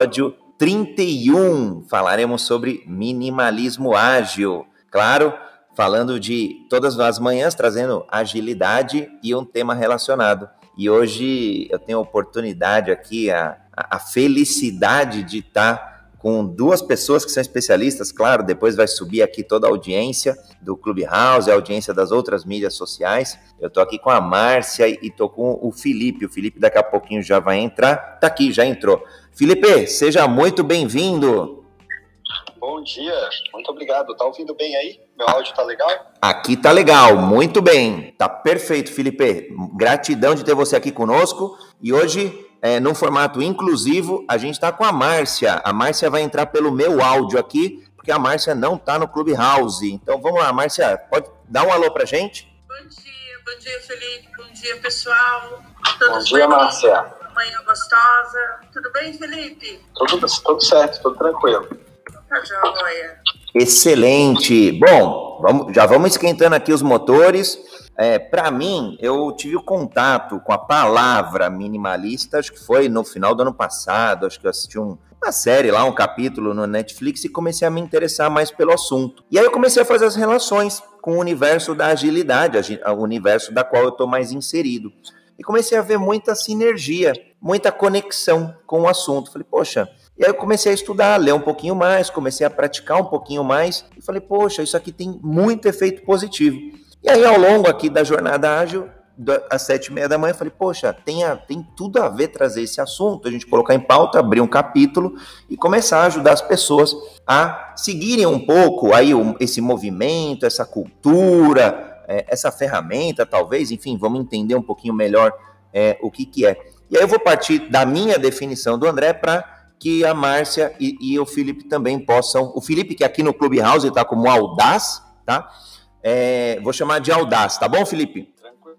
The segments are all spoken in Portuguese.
episódio 31. Falaremos sobre minimalismo ágil. Claro, falando de todas as manhãs, trazendo agilidade e um tema relacionado. E hoje eu tenho a oportunidade aqui, a, a felicidade de estar com duas pessoas que são especialistas, claro, depois vai subir aqui toda a audiência do Clubhouse, a audiência das outras mídias sociais. Eu estou aqui com a Márcia e estou com o Felipe. O Felipe daqui a pouquinho já vai entrar. Tá aqui, já entrou. Felipe, seja muito bem-vindo. Bom dia, muito obrigado. Tá ouvindo bem aí? Meu áudio tá legal? Aqui tá legal, muito bem. Tá perfeito, Felipe. Gratidão de ter você aqui conosco. E hoje é, num formato inclusivo, a gente está com a Márcia. A Márcia vai entrar pelo meu áudio aqui, porque a Márcia não está no Clubhouse. Então vamos lá, Márcia, pode dar um alô para gente? Bom dia, bom dia, Felipe. Bom dia, pessoal. Todos bom dia, bem? Márcia. Manhã gostosa. Tudo bem, Felipe? Tudo, tudo certo, tudo tranquilo. Tá joia. Excelente. Bom, vamos, já vamos esquentando aqui os motores. É, para mim, eu tive o contato com a palavra minimalista, acho que foi no final do ano passado, acho que eu assisti um, uma série lá, um capítulo no Netflix e comecei a me interessar mais pelo assunto. E aí eu comecei a fazer as relações com o universo da agilidade, o universo da qual eu estou mais inserido. E comecei a ver muita sinergia, muita conexão com o assunto. Falei, poxa, e aí eu comecei a estudar, ler um pouquinho mais, comecei a praticar um pouquinho mais e falei, poxa, isso aqui tem muito efeito positivo. E aí, ao longo aqui da jornada ágil, às sete e meia da manhã, falei, poxa, tem, a, tem tudo a ver trazer esse assunto, a gente colocar em pauta, abrir um capítulo e começar a ajudar as pessoas a seguirem um pouco aí esse movimento, essa cultura, é, essa ferramenta, talvez, enfim, vamos entender um pouquinho melhor é, o que, que é. E aí eu vou partir da minha definição do André para que a Márcia e, e, o Felipe também possam. O Felipe, que aqui no Clubhouse está como audaz, tá? É, vou chamar de Audaz, tá bom, Felipe? Tranquilo.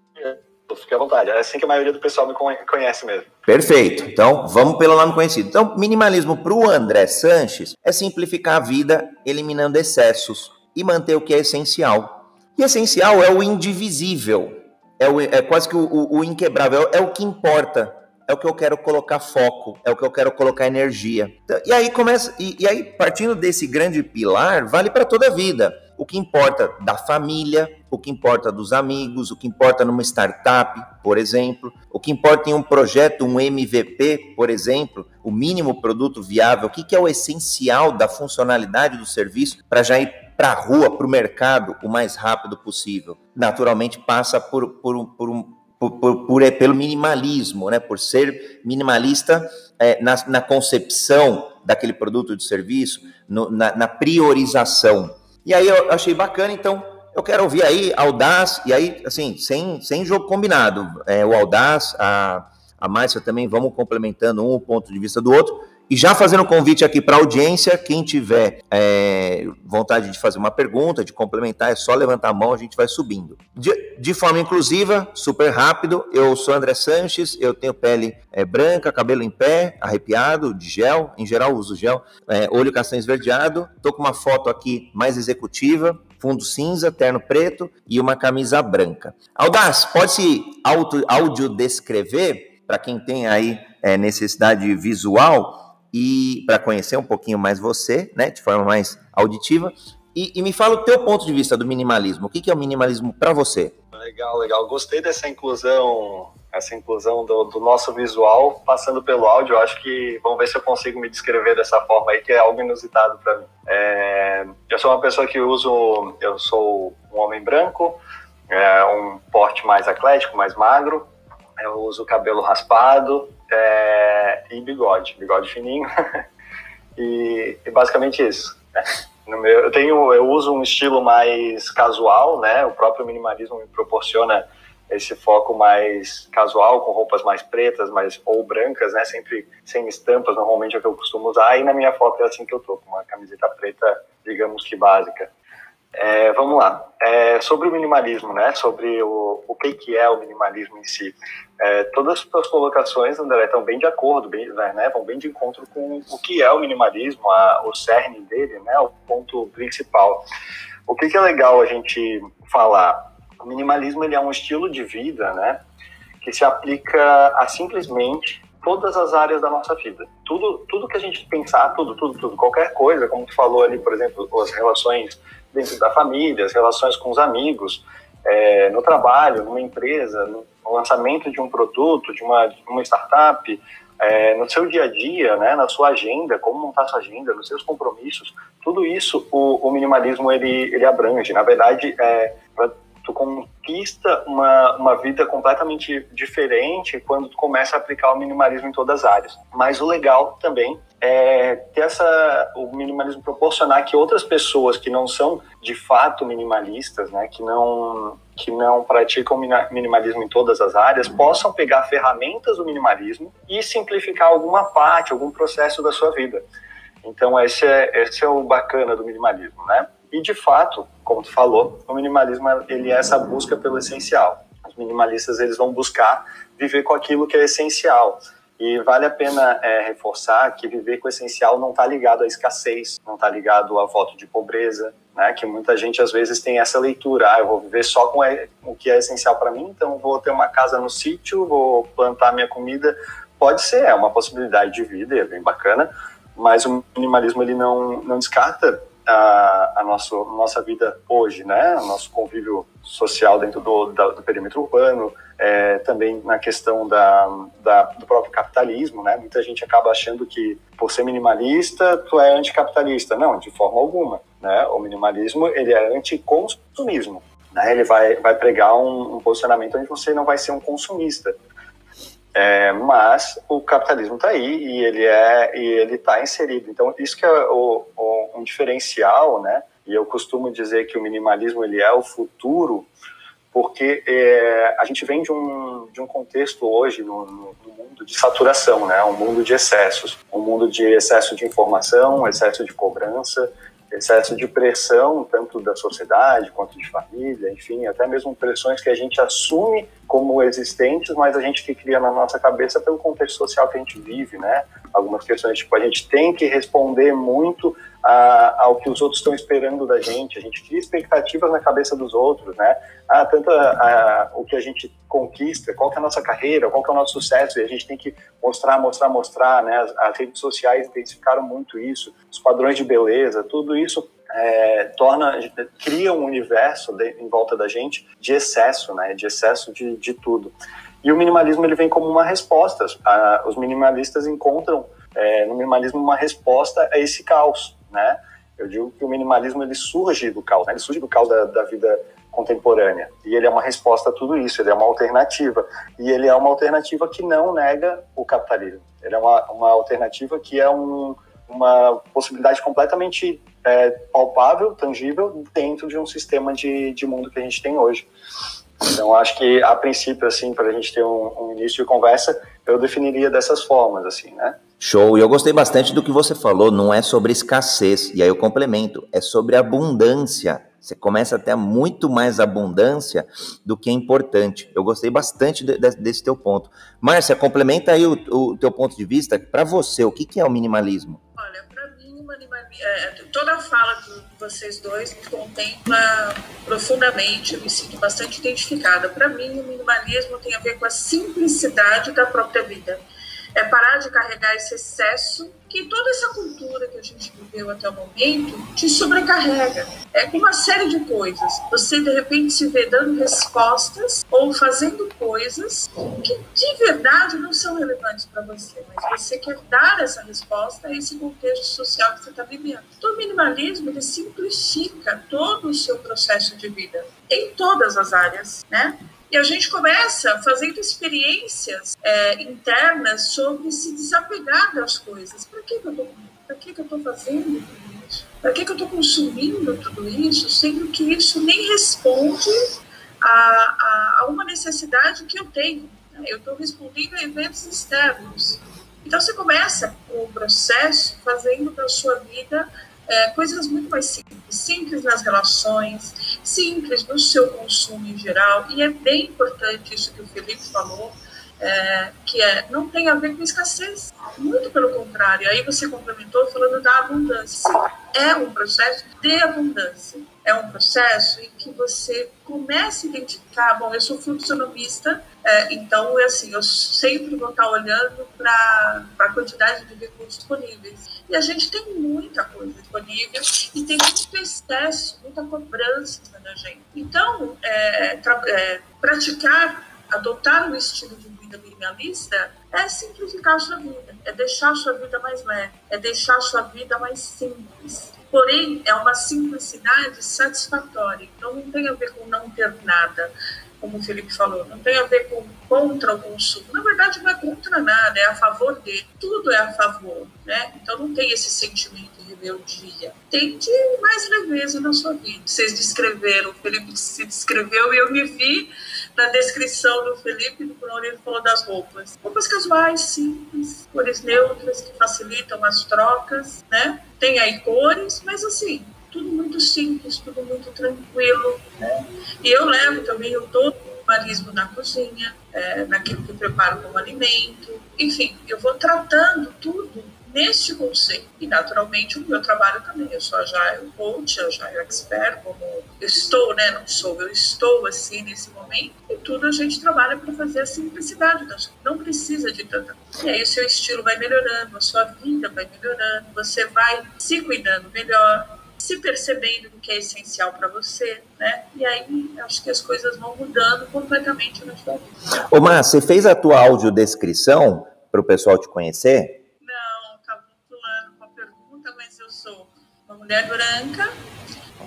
Fique à vontade. É assim que a maioria do pessoal me conhece mesmo. Perfeito. Então, vamos pelo nome conhecido. Então, minimalismo para o André Sanches é simplificar a vida eliminando excessos e manter o que é essencial. E essencial é o indivisível, é, o, é quase que o, o, o inquebrável, é o que importa é o que eu quero colocar foco, é o que eu quero colocar energia. Então, e aí começa, e, e, aí partindo desse grande pilar, vale para toda a vida o que importa da família, o que importa dos amigos, o que importa numa startup, por exemplo, o que importa em um projeto, um MVP, por exemplo, o mínimo produto viável, o que, que é o essencial da funcionalidade do serviço para já ir para a rua, para o mercado, o mais rápido possível. Naturalmente passa por, por, por um por, por, por, é, pelo minimalismo, né? por ser minimalista é, na, na, concepção daquele produto de serviço, no, na, na, priorização. E aí eu achei bacana, então eu quero ouvir aí Audaz, e aí, assim, sem, sem jogo combinado. É, o Audaz, a, a Márcia também, vamos complementando um ponto de vista do outro. E já fazendo convite aqui para a audiência, quem tiver é, vontade de fazer uma pergunta, de complementar, é só levantar a mão, a gente vai subindo. De, de forma inclusiva, super rápido, eu sou André Sanches, eu tenho pele é, branca, cabelo em pé, arrepiado, de gel, em geral uso gel, é, olho castanho esverdeado, tô com uma foto aqui mais executiva, fundo cinza, terno preto e uma camisa branca. Audaz, pode se auto, audio descrever para quem tem aí é, necessidade visual e para conhecer um pouquinho mais você, né, de forma mais auditiva. E, e me fala o teu ponto de vista do minimalismo. O que, que é o minimalismo para você? Legal, legal. Gostei dessa inclusão, essa inclusão do, do, nosso visual passando pelo áudio. Acho que vamos ver se eu consigo me descrever dessa forma aí, que é algo inusitado para mim. É, eu sou uma pessoa que uso, eu sou um homem branco, é, um porte mais atlético, mais magro. Eu uso cabelo raspado, é, e bigode, bigode fininho. e, e, basicamente isso. Né? Meu, eu tenho, eu uso um estilo mais casual, né? O próprio minimalismo me proporciona esse foco mais casual, com roupas mais pretas, mais ou brancas, né? Sempre sem estampas, normalmente é o que eu costumo usar. E na minha foto é assim que eu tô, com uma camiseta preta, digamos que básica. É, vamos lá. É, sobre o minimalismo, né? Sobre o, o que, que é o minimalismo em si. É, todas as suas colocações, André, estão bem de acordo, bem, né? Vão bem de encontro com o que é o minimalismo, a, o cerne dele, né? O ponto principal. O que, que é legal a gente falar? O minimalismo ele é um estilo de vida, né? Que se aplica a simplesmente todas as áreas da nossa vida. Tudo, tudo que a gente pensar, tudo, tudo, tudo, qualquer coisa, como tu falou ali, por exemplo, as relações dentro da família, as relações com os amigos, é, no trabalho, numa empresa, no lançamento de um produto, de uma, de uma startup, é, no seu dia a dia, né, na sua agenda, como montar sua agenda, nos seus compromissos, tudo isso o, o minimalismo ele, ele abrange. Na verdade, é, tu conquista uma, uma vida completamente diferente quando tu começa a aplicar o minimalismo em todas as áreas. Mas o legal também é ter essa, o minimalismo proporcionar que outras pessoas que não são de fato minimalistas, né, que não que não praticam minimalismo em todas as áreas, possam pegar ferramentas do minimalismo e simplificar alguma parte, algum processo da sua vida. Então esse é esse é o bacana do minimalismo, né? E de fato, como tu falou, o minimalismo ele é essa busca pelo essencial. Os minimalistas eles vão buscar viver com aquilo que é essencial. E vale a pena é, reforçar que viver com o essencial não está ligado à escassez, não está ligado à voto de pobreza, né? Que muita gente às vezes tem essa leitura, ah, eu vou viver só com o que é essencial para mim, então vou ter uma casa no sítio, vou plantar minha comida. Pode ser, é uma possibilidade de vida, é bem bacana, mas o minimalismo ele não, não descarta a, a nosso, nossa vida hoje, né? O nosso convívio social dentro do, do perímetro urbano, é, também na questão da, da, do próprio capitalismo, né? Muita gente acaba achando que por ser minimalista tu é anticapitalista. Não, de forma alguma, né? O minimalismo ele é anticonsumismo. Né? Ele vai, vai pregar um, um posicionamento onde você não vai ser um consumista. É, mas o capitalismo está aí e ele é e ele está inserido. Então isso que é o, o, um diferencial, né? E eu costumo dizer que o minimalismo ele é o futuro, porque é, a gente vem de um, de um contexto hoje no, no, mundo de saturação, né? Um mundo de excessos, um mundo de excesso de informação, excesso de cobrança, excesso de pressão, tanto da sociedade quanto de família, enfim, até mesmo pressões que a gente assume como existentes, mas a gente que cria na nossa cabeça pelo contexto social que a gente vive, né? Algumas questões, tipo, a gente tem que responder muito a, ao que os outros estão esperando da gente, a gente cria expectativas na cabeça dos outros, né? Ah, tanto a, a, o que a gente conquista, qual que é a nossa carreira, qual que é o nosso sucesso, e a gente tem que mostrar, mostrar, mostrar, né? As, as redes sociais intensificaram muito isso, os padrões de beleza, tudo isso é, torna, cria um universo de, em volta da gente de excesso, né? De excesso de, de tudo. E o minimalismo ele vem como uma resposta. Ah, os minimalistas encontram é, no minimalismo uma resposta a esse caos, né? Eu digo que o minimalismo ele surge do caos, né? ele surge do caos da, da vida contemporânea. E ele é uma resposta a tudo isso, ele é uma alternativa. E ele é uma alternativa que não nega o capitalismo. Ele é uma, uma alternativa que é um, uma possibilidade completamente é, palpável, tangível, dentro de um sistema de, de mundo que a gente tem hoje. Então, acho que, a princípio, assim, para a gente ter um, um início de conversa, eu definiria dessas formas, assim, né? Show. E eu gostei bastante do que você falou. Não é sobre escassez. E aí eu complemento. É sobre abundância. Você começa a ter muito mais abundância do que é importante. Eu gostei bastante de, de, desse teu ponto. Márcia, complementa aí o, o teu ponto de vista. Para você, o que, que é o minimalismo? Olha, para mim, é, toda a fala de vocês dois me contempla profundamente. Eu me sinto bastante identificada. Para mim, o minimalismo tem a ver com a simplicidade da própria vida é parar de carregar esse excesso que toda essa cultura que a gente viveu até o momento te sobrecarrega. É com uma série de coisas. Você de repente se vê dando respostas ou fazendo coisas que de verdade não são relevantes para você, mas você quer dar essa resposta a esse contexto social que você está vivendo. Então, o minimalismo ele simplifica todo o seu processo de vida em todas as áreas, né? E a gente começa fazendo experiências é, internas sobre se desapegar das coisas. Para que, que eu estou fazendo tudo isso? Para que, que eu estou consumindo tudo isso, sendo que isso nem responde a, a, a uma necessidade que eu tenho? Né? Eu estou respondendo a eventos externos. Então você começa o processo fazendo da sua vida é, coisas muito mais simples, simples nas relações, simples no seu consumo em geral, e é bem importante isso que o Felipe falou, é, que é, não tem a ver com escassez, muito pelo contrário. Aí você complementou falando da abundância. É um processo de abundância. é um processo em que você começa a identificar, bom, eu sou fluxonomista, é, então é assim, eu sempre vou estar olhando para a quantidade de recursos disponíveis. E a gente tem muita coisa disponível e tem muito excesso, muita cobrança da gente. Então, é, é, praticar, adotar um estilo de vida minimalista é simplificar a sua vida, é deixar a sua vida mais leve, é deixar a sua vida mais simples porém é uma simplicidade satisfatória. Então não tem a ver com não ter nada, como o Felipe falou, não tem a ver com contra o consumo. Na verdade, não é contra nada, é a favor de. Tudo é a favor, né? Então não tem esse sentimento de rebeldia. Tem de mais leveza na sua vida. Vocês descreveram, o Felipe se descreveu e eu me vi na descrição do Felipe, quando ele falou das roupas. Roupas casuais, simples, cores neutras que facilitam as trocas, né? Tem aí cores, mas assim, tudo muito simples, tudo muito tranquilo. Né? E eu levo também o todo o minimalismo na cozinha, é, naquilo que eu preparo como alimento. Enfim, eu vou tratando tudo neste conceito. E, naturalmente, o meu trabalho também. Eu sou já o coach, eu já o expert, como eu estou, né? Não sou, eu estou assim nesse momento. E tudo a gente trabalha para fazer a simplicidade. Não precisa de tanta. E aí o seu estilo vai melhorando, a sua vida vai melhorando, você vai se cuidando melhor, se percebendo o que é essencial para você, né? E aí acho que as coisas vão mudando completamente na sua vida. Ô, Mar, você fez a tua audiodescrição para o pessoal te conhecer? mulher branca,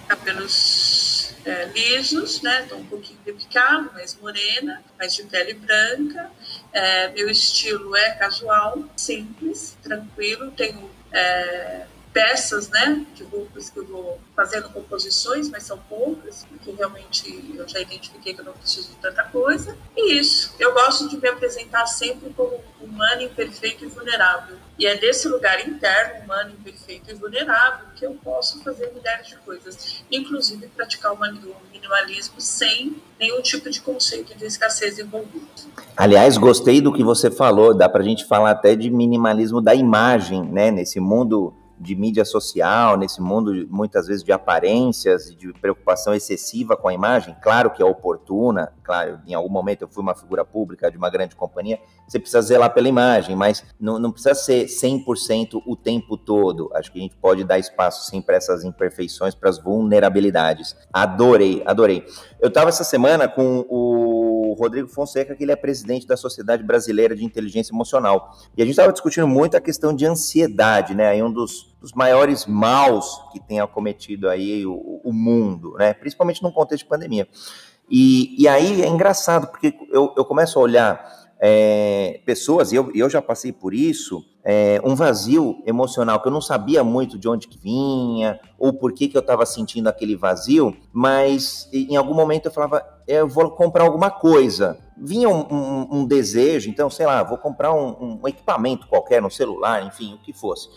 cabelos é, lisos, né? Tô um pouquinho depicado, mais morena, mais de pele branca. É, meu estilo é casual, simples, tranquilo. Tenho é, peças, né, de roupas que eu vou fazendo composições, mas são poucas, porque realmente eu já identifiquei que eu não preciso de tanta coisa. E isso, eu gosto de me apresentar sempre como humano, imperfeito e vulnerável. E é desse lugar interno, humano, imperfeito e vulnerável, que eu posso fazer milhares de coisas, inclusive praticar o minimalismo sem nenhum tipo de conceito de escassez envolvido. Aliás, gostei do que você falou, dá para a gente falar até de minimalismo da imagem, né, nesse mundo de mídia social, nesse mundo muitas vezes de aparências e de preocupação excessiva com a imagem, claro que é oportuna, claro, em algum momento eu fui uma figura pública de uma grande companhia, você precisa zelar pela imagem, mas não, não precisa ser 100% o tempo todo. Acho que a gente pode dar espaço sim para essas imperfeições, para as vulnerabilidades. Adorei, adorei. Eu estava essa semana com o Rodrigo Fonseca, que ele é presidente da Sociedade Brasileira de Inteligência Emocional, e a gente estava discutindo muito a questão de ansiedade, né? Um dos dos maiores maus que tem acometido aí o, o mundo, né? Principalmente num contexto de pandemia. E, e aí é engraçado, porque eu, eu começo a olhar é, pessoas, e eu, eu já passei por isso, é, um vazio emocional, que eu não sabia muito de onde que vinha, ou por que, que eu estava sentindo aquele vazio, mas em algum momento eu falava, é, eu vou comprar alguma coisa. Vinha um, um, um desejo, então, sei lá, vou comprar um, um equipamento qualquer, no celular, enfim, o que fosse.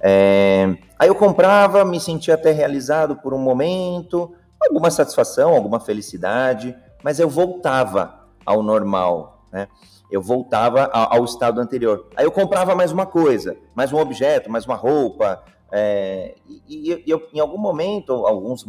É, aí eu comprava, me sentia até realizado por um momento, alguma satisfação, alguma felicidade, mas eu voltava ao normal, né? Eu voltava ao estado anterior. Aí eu comprava mais uma coisa, mais um objeto, mais uma roupa. É, e, e eu, em algum momento, alguns,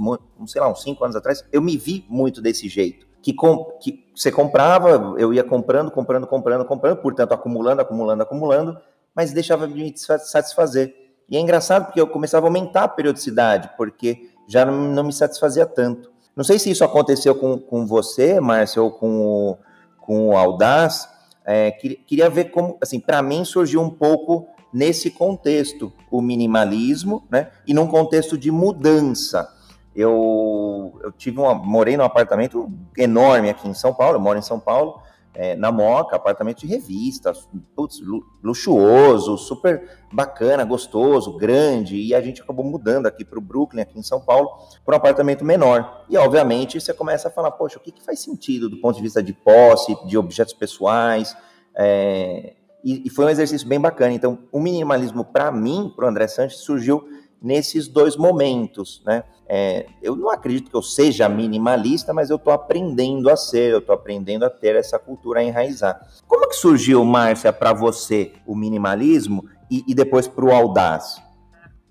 sei lá, uns cinco anos atrás, eu me vi muito desse jeito. Que, com, que você comprava, eu ia comprando, comprando, comprando, comprando, portanto, acumulando, acumulando, acumulando, mas deixava de me satisfazer. E é engraçado porque eu começava a aumentar a periodicidade, porque já não, não me satisfazia tanto. Não sei se isso aconteceu com, com você, Márcio, ou com o, com o Audaz. É, queria ver como, assim, para mim surgiu um pouco nesse contexto, o minimalismo, né? E num contexto de mudança. Eu, eu tive uma, morei num apartamento enorme aqui em São Paulo, eu moro em São Paulo, é, na Moca, apartamento de revista, putz, luxuoso, super bacana, gostoso, grande, e a gente acabou mudando aqui para o Brooklyn, aqui em São Paulo, para um apartamento menor. E, obviamente, você começa a falar, poxa, o que, que faz sentido do ponto de vista de posse, de objetos pessoais, é... e, e, foi um exercício bem bacana. Então, o minimalismo, para mim, para o André Sanches, surgiu nesses dois momentos, né? É, eu não acredito que eu seja minimalista, mas eu estou aprendendo a ser, eu estou aprendendo a ter essa cultura a enraizar. Como que surgiu, Márcia, para você o minimalismo e, e depois para o audaz?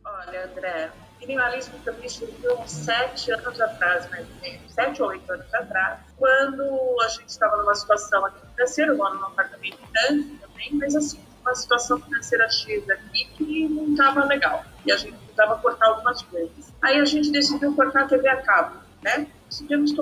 Olha, André, minimalismo também surgiu uns sete anos atrás, mais ou menos, sete ou oito anos atrás, quando a gente estava numa situação aqui financeira, eu moro num apartamento grande também, mas assim, uma situação financeira X aqui que não estava legal. E a gente precisava cortar algumas coisas. Aí a gente decidiu cortar a TV a cabo, né? Decidimos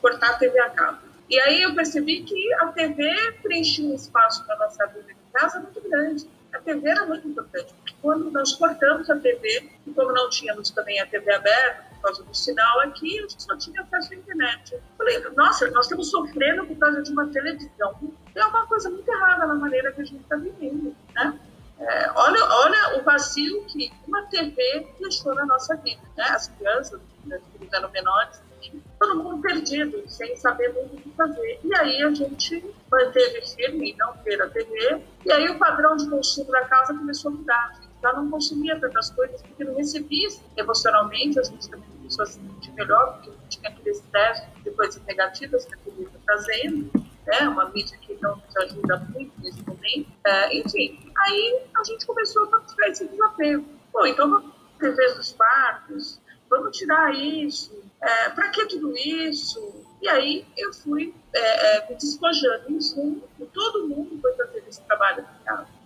cortar a TV a cabo. E aí eu percebi que a TV preenchia um espaço na nossa vida em casa muito grande. A TV era muito importante, quando nós cortamos a TV, e como não tínhamos também a TV aberta, por causa do sinal aqui, a gente só tinha acesso à internet. Eu falei, nossa, nós estamos sofrendo por causa de uma televisão. É uma coisa muito errada na maneira que a gente está vivendo, né? É, olha, olha o vazio que uma TV deixou na nossa vida, né? As crianças, que eram menores, todo mundo perdido, sem saber muito o que fazer. E aí a gente manteve firme em não ter a TV, e aí o padrão de consumo da casa começou a mudar. A gente já não consumia tantas coisas porque não recebia emocionalmente, a gente também começou a se sentir melhor, porque não tinha aquele estresse de coisas negativas que a TV está trazendo, né? uma mídia que não nos ajuda muito nesse momento. É, enfim, aí a gente começou a praticar esse desapego. Bom, então vamos TVs dos quartos, vamos tirar isso, é, para que tudo isso? E aí eu fui é, é, me despojando em e todo mundo foi fazer esse trabalho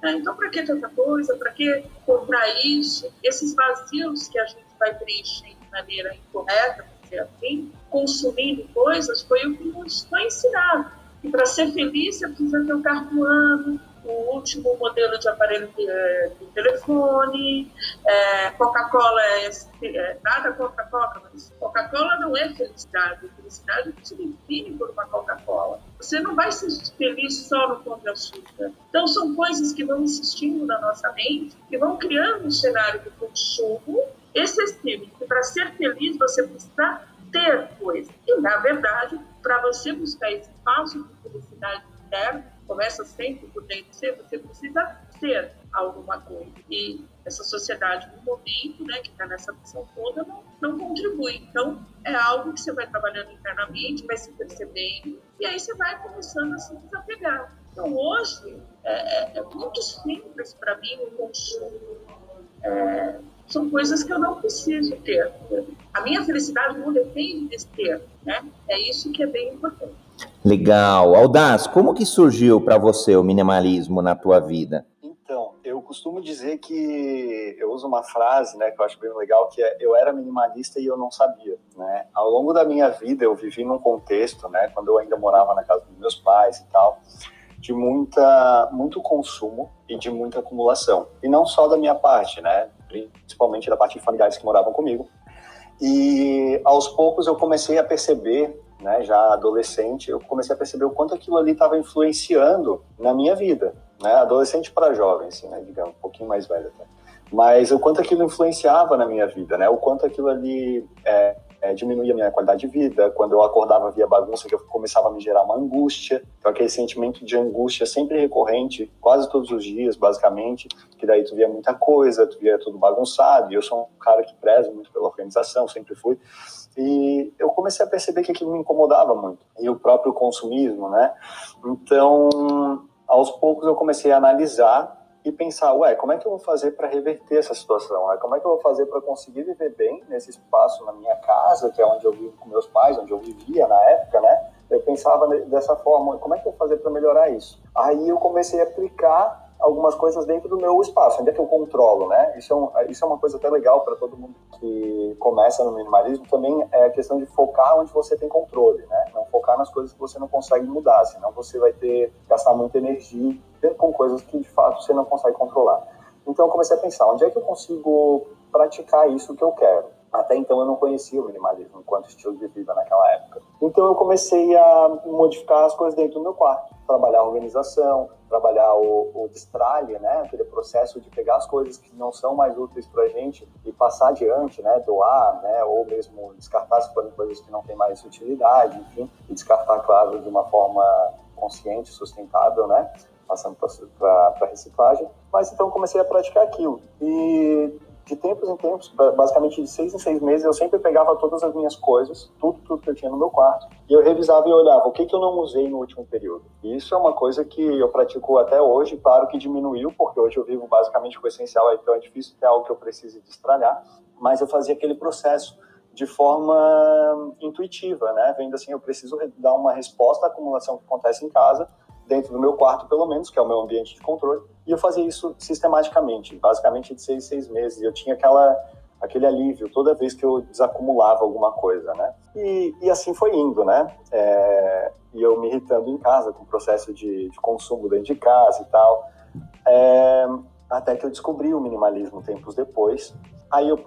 É, então, para que tanta coisa? Para que comprar isso? Esses vazios que a gente vai preencher de maneira incorreta, assim, consumindo coisas, foi o que nos foi ensinado. E para ser feliz, você precisa ter um carro ano, o último modelo de aparelho de, é, de telefone, é, Coca-Cola é, é, nada contra Coca, mas Coca-Cola não é felicidade. Felicidade se define por uma Coca-Cola. Você não vai ser feliz só no pão de açúcar. Então são coisas que vão insistindo na nossa mente, que vão criando um cenário de consumo excessivo. E para ser feliz você precisa ter coisa. E na verdade, para você buscar esse espaço de felicidade interna começa sempre por dentro de você, você precisa ser alguma coisa. E essa sociedade no momento, né, que está nessa missão toda, não, não contribui. Então, é algo que você vai trabalhando internamente, vai se percebendo, e aí você vai começando a se desapegar. Então, hoje, é, é, é muito simples para mim o consumo. É, são coisas que eu não preciso ter. A minha felicidade não depende desse ter, né? É isso que é bem importante. Legal. Aldaz, como que surgiu para você o minimalismo na tua vida? Então, eu costumo dizer que eu uso uma frase, né, que eu acho bem legal, que é eu era minimalista e eu não sabia, né? Ao longo da minha vida eu vivi num contexto, né, quando eu ainda morava na casa dos meus pais e tal, de muita muito consumo e de muita acumulação. E não só da minha parte, né, principalmente da parte de familiares que moravam comigo. E aos poucos eu comecei a perceber né, já adolescente, eu comecei a perceber o quanto aquilo ali estava influenciando na minha vida, né, adolescente para jovem, assim, né, digamos, um pouquinho mais velho até. Mas o quanto aquilo influenciava na minha vida, né, o quanto aquilo ali é, é, diminuía a minha qualidade de vida, quando eu acordava via bagunça, que eu começava a me gerar uma angústia, então aquele sentimento de angústia sempre recorrente, quase todos os dias, basicamente, que daí tu via muita coisa, tu via tudo bagunçado, e eu sou um cara que preza muito pela organização, sempre fui, e eu comecei a perceber que aquilo me incomodava muito, e o próprio consumismo, né, então, aos poucos eu comecei a analisar e pensar, ué, como é que eu vou fazer para reverter essa situação? Como é que eu vou fazer para conseguir viver bem nesse espaço na minha casa, que é onde eu vivo com meus pais, onde eu vivia na época, né? Eu pensava dessa forma, como é que eu vou fazer para melhorar isso? Aí eu comecei a aplicar algumas coisas dentro do meu espaço, é que eu controlo, né? Isso é, um, isso é uma coisa até legal para todo mundo que começa no minimalismo, também é a questão de focar onde você tem controle, né? Não focar nas coisas que você não consegue mudar, senão você vai ter gastar muita energia com coisas que de fato você não consegue controlar. Então eu comecei a pensar, onde é que eu consigo praticar isso que eu quero? Até então eu não conhecia o minimalismo enquanto estilo de vida naquela época. Então eu comecei a modificar as coisas dentro do meu quarto, trabalhar a organização, trabalhar o, o destralhe, né, aquele processo de pegar as coisas que não são mais úteis para a gente e passar adiante, né, doar, né, ou mesmo descartar se forem coisas que não têm mais utilidade, enfim, e descartar, claro, de uma forma consciente, sustentável, né, passando para reciclagem. Mas então comecei a praticar aquilo e de tempos em tempos, basicamente de seis em seis meses, eu sempre pegava todas as minhas coisas, tudo, tudo que eu tinha no meu quarto, e eu revisava e olhava o que, que eu não usei no último período. E isso é uma coisa que eu pratico até hoje, claro que diminuiu, porque hoje eu vivo basicamente com o essencial, então é difícil ter algo que eu precise destralhar, mas eu fazia aquele processo de forma intuitiva, né? Vendo assim, eu preciso dar uma resposta à acumulação que acontece em casa, dentro do meu quarto, pelo menos, que é o meu ambiente de controle, e eu fazia isso sistematicamente, basicamente de seis, seis meses. Eu tinha aquela, aquele alívio toda vez que eu desacumulava alguma coisa, né? E, e assim foi indo, né? É, e eu me irritando em casa com o processo de, de consumo dentro de casa e tal. É, até que eu descobri o minimalismo tempos depois. Aí eu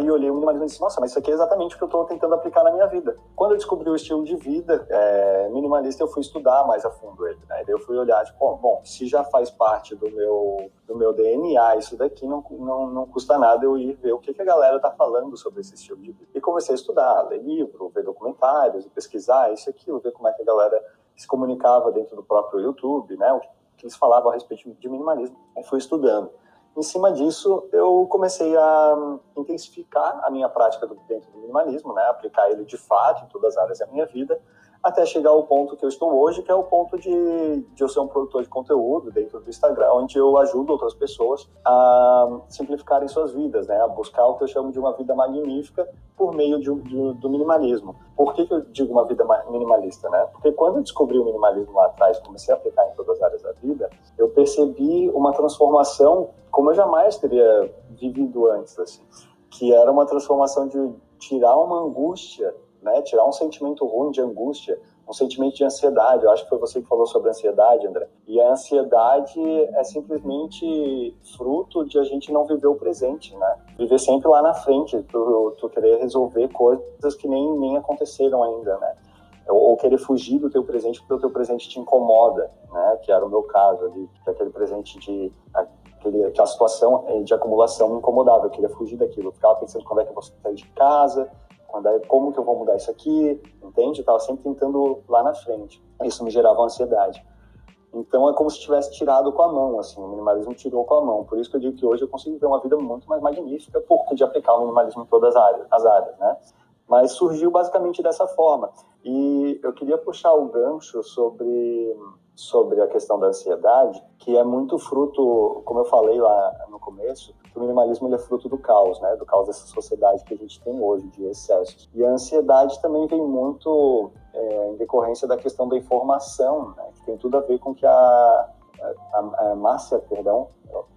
e olhei minimalismo e disse, nossa, mas isso aqui é exatamente o que eu estou tentando aplicar na minha vida. Quando eu descobri o estilo de vida é, minimalista, eu fui estudar mais a fundo ele, né? Daí eu fui olhar, tipo, bom, se já faz parte do meu, do meu DNA isso daqui, não, não, não custa nada eu ir ver o que, que a galera está falando sobre esse estilo de vida. E comecei a estudar, ler livro, ver documentários, pesquisar isso e aquilo, ver como é que a galera se comunicava dentro do próprio YouTube, né? O que eles falavam a respeito de minimalismo. E fui estudando. Em cima disso, eu comecei a intensificar a minha prática dentro do minimalismo, né? aplicar ele de fato em todas as áreas da minha vida, até chegar ao ponto que eu estou hoje, que é o ponto de, de eu ser um produtor de conteúdo dentro do Instagram, onde eu ajudo outras pessoas a simplificarem suas vidas, né? a buscar o que eu chamo de uma vida magnífica por meio de, de, do minimalismo. Por que, que eu digo uma vida minimalista? Né? Porque quando eu descobri o minimalismo lá atrás, comecei a aplicar em todas as áreas da vida, eu percebi uma transformação como eu jamais teria vivido antes, assim, que era uma transformação de tirar uma angústia né? Tirar um sentimento ruim de angústia, um sentimento de ansiedade. Eu acho que foi você que falou sobre ansiedade, André. E a ansiedade é simplesmente fruto de a gente não viver o presente, né? Viver sempre lá na frente, tu, tu querer resolver coisas que nem, nem aconteceram ainda, né? Ou, querer fugir do teu presente porque o teu presente te incomoda, né? Que era o meu caso ali, que aquele presente de aquele, aquela situação de acumulação me incomodava, eu queria fugir daquilo. Eu ficava pensando quando é que eu vou sair de casa, como que eu vou mudar isso aqui, entende? Eu estava sempre tentando lá na frente. Isso me gerava ansiedade. Então é como se tivesse tirado com a mão, assim, o minimalismo tirou com a mão. Por isso que eu digo que hoje eu consigo ver uma vida muito mais magnífica por de aplicar o minimalismo em todas as áreas, as áreas, né? Mas surgiu basicamente dessa forma. E eu queria puxar o gancho sobre sobre a questão da ansiedade, que é muito fruto, como eu falei lá no começo, o minimalismo é fruto do caos, né? Do caos dessa sociedade que a gente tem hoje, de excessos. E a ansiedade também vem muito é, em decorrência da questão da informação, né? Que tem tudo a ver com que a, a, a Márcia, perdão...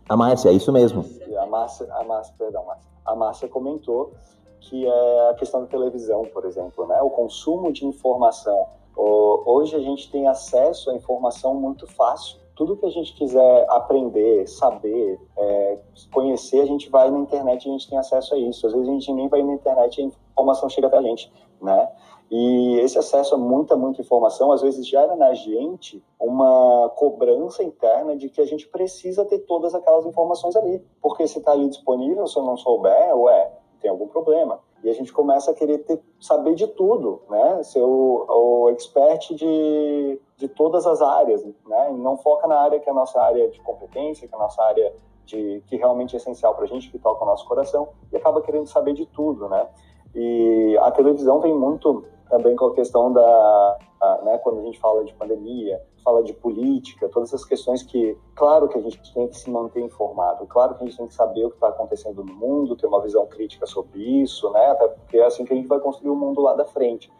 A Márcia, é isso mesmo. A Márcia, a Márcia, perdão, Márcia. A Márcia comentou que é a questão da televisão, por exemplo, né? O consumo de informação Hoje a gente tem acesso à informação muito fácil. Tudo que a gente quiser aprender, saber, é, conhecer, a gente vai na internet e a gente tem acesso a isso. Às vezes a gente nem vai na internet e a informação chega até a gente, né? E esse acesso a muita, muita informação, às vezes gera na gente uma cobrança interna de que a gente precisa ter todas aquelas informações ali. Porque se está ali disponível, se eu não souber, ué, tem algum problema. E a gente começa a querer ter, saber de tudo, né? Ser o, o expert de, de todas as áreas, né? E não foca na área que é a nossa área de competência, que é a nossa área de, que realmente é essencial para a gente, que toca o nosso coração, e acaba querendo saber de tudo, né? E a televisão vem muito também com a questão da, a, né, quando a gente fala de pandemia, fala de política, todas essas questões que, claro que a gente tem que se manter informado, claro que a gente tem que saber o que está acontecendo no mundo, ter uma visão crítica sobre isso, né, até porque é assim que a gente vai construir o mundo lá da frente.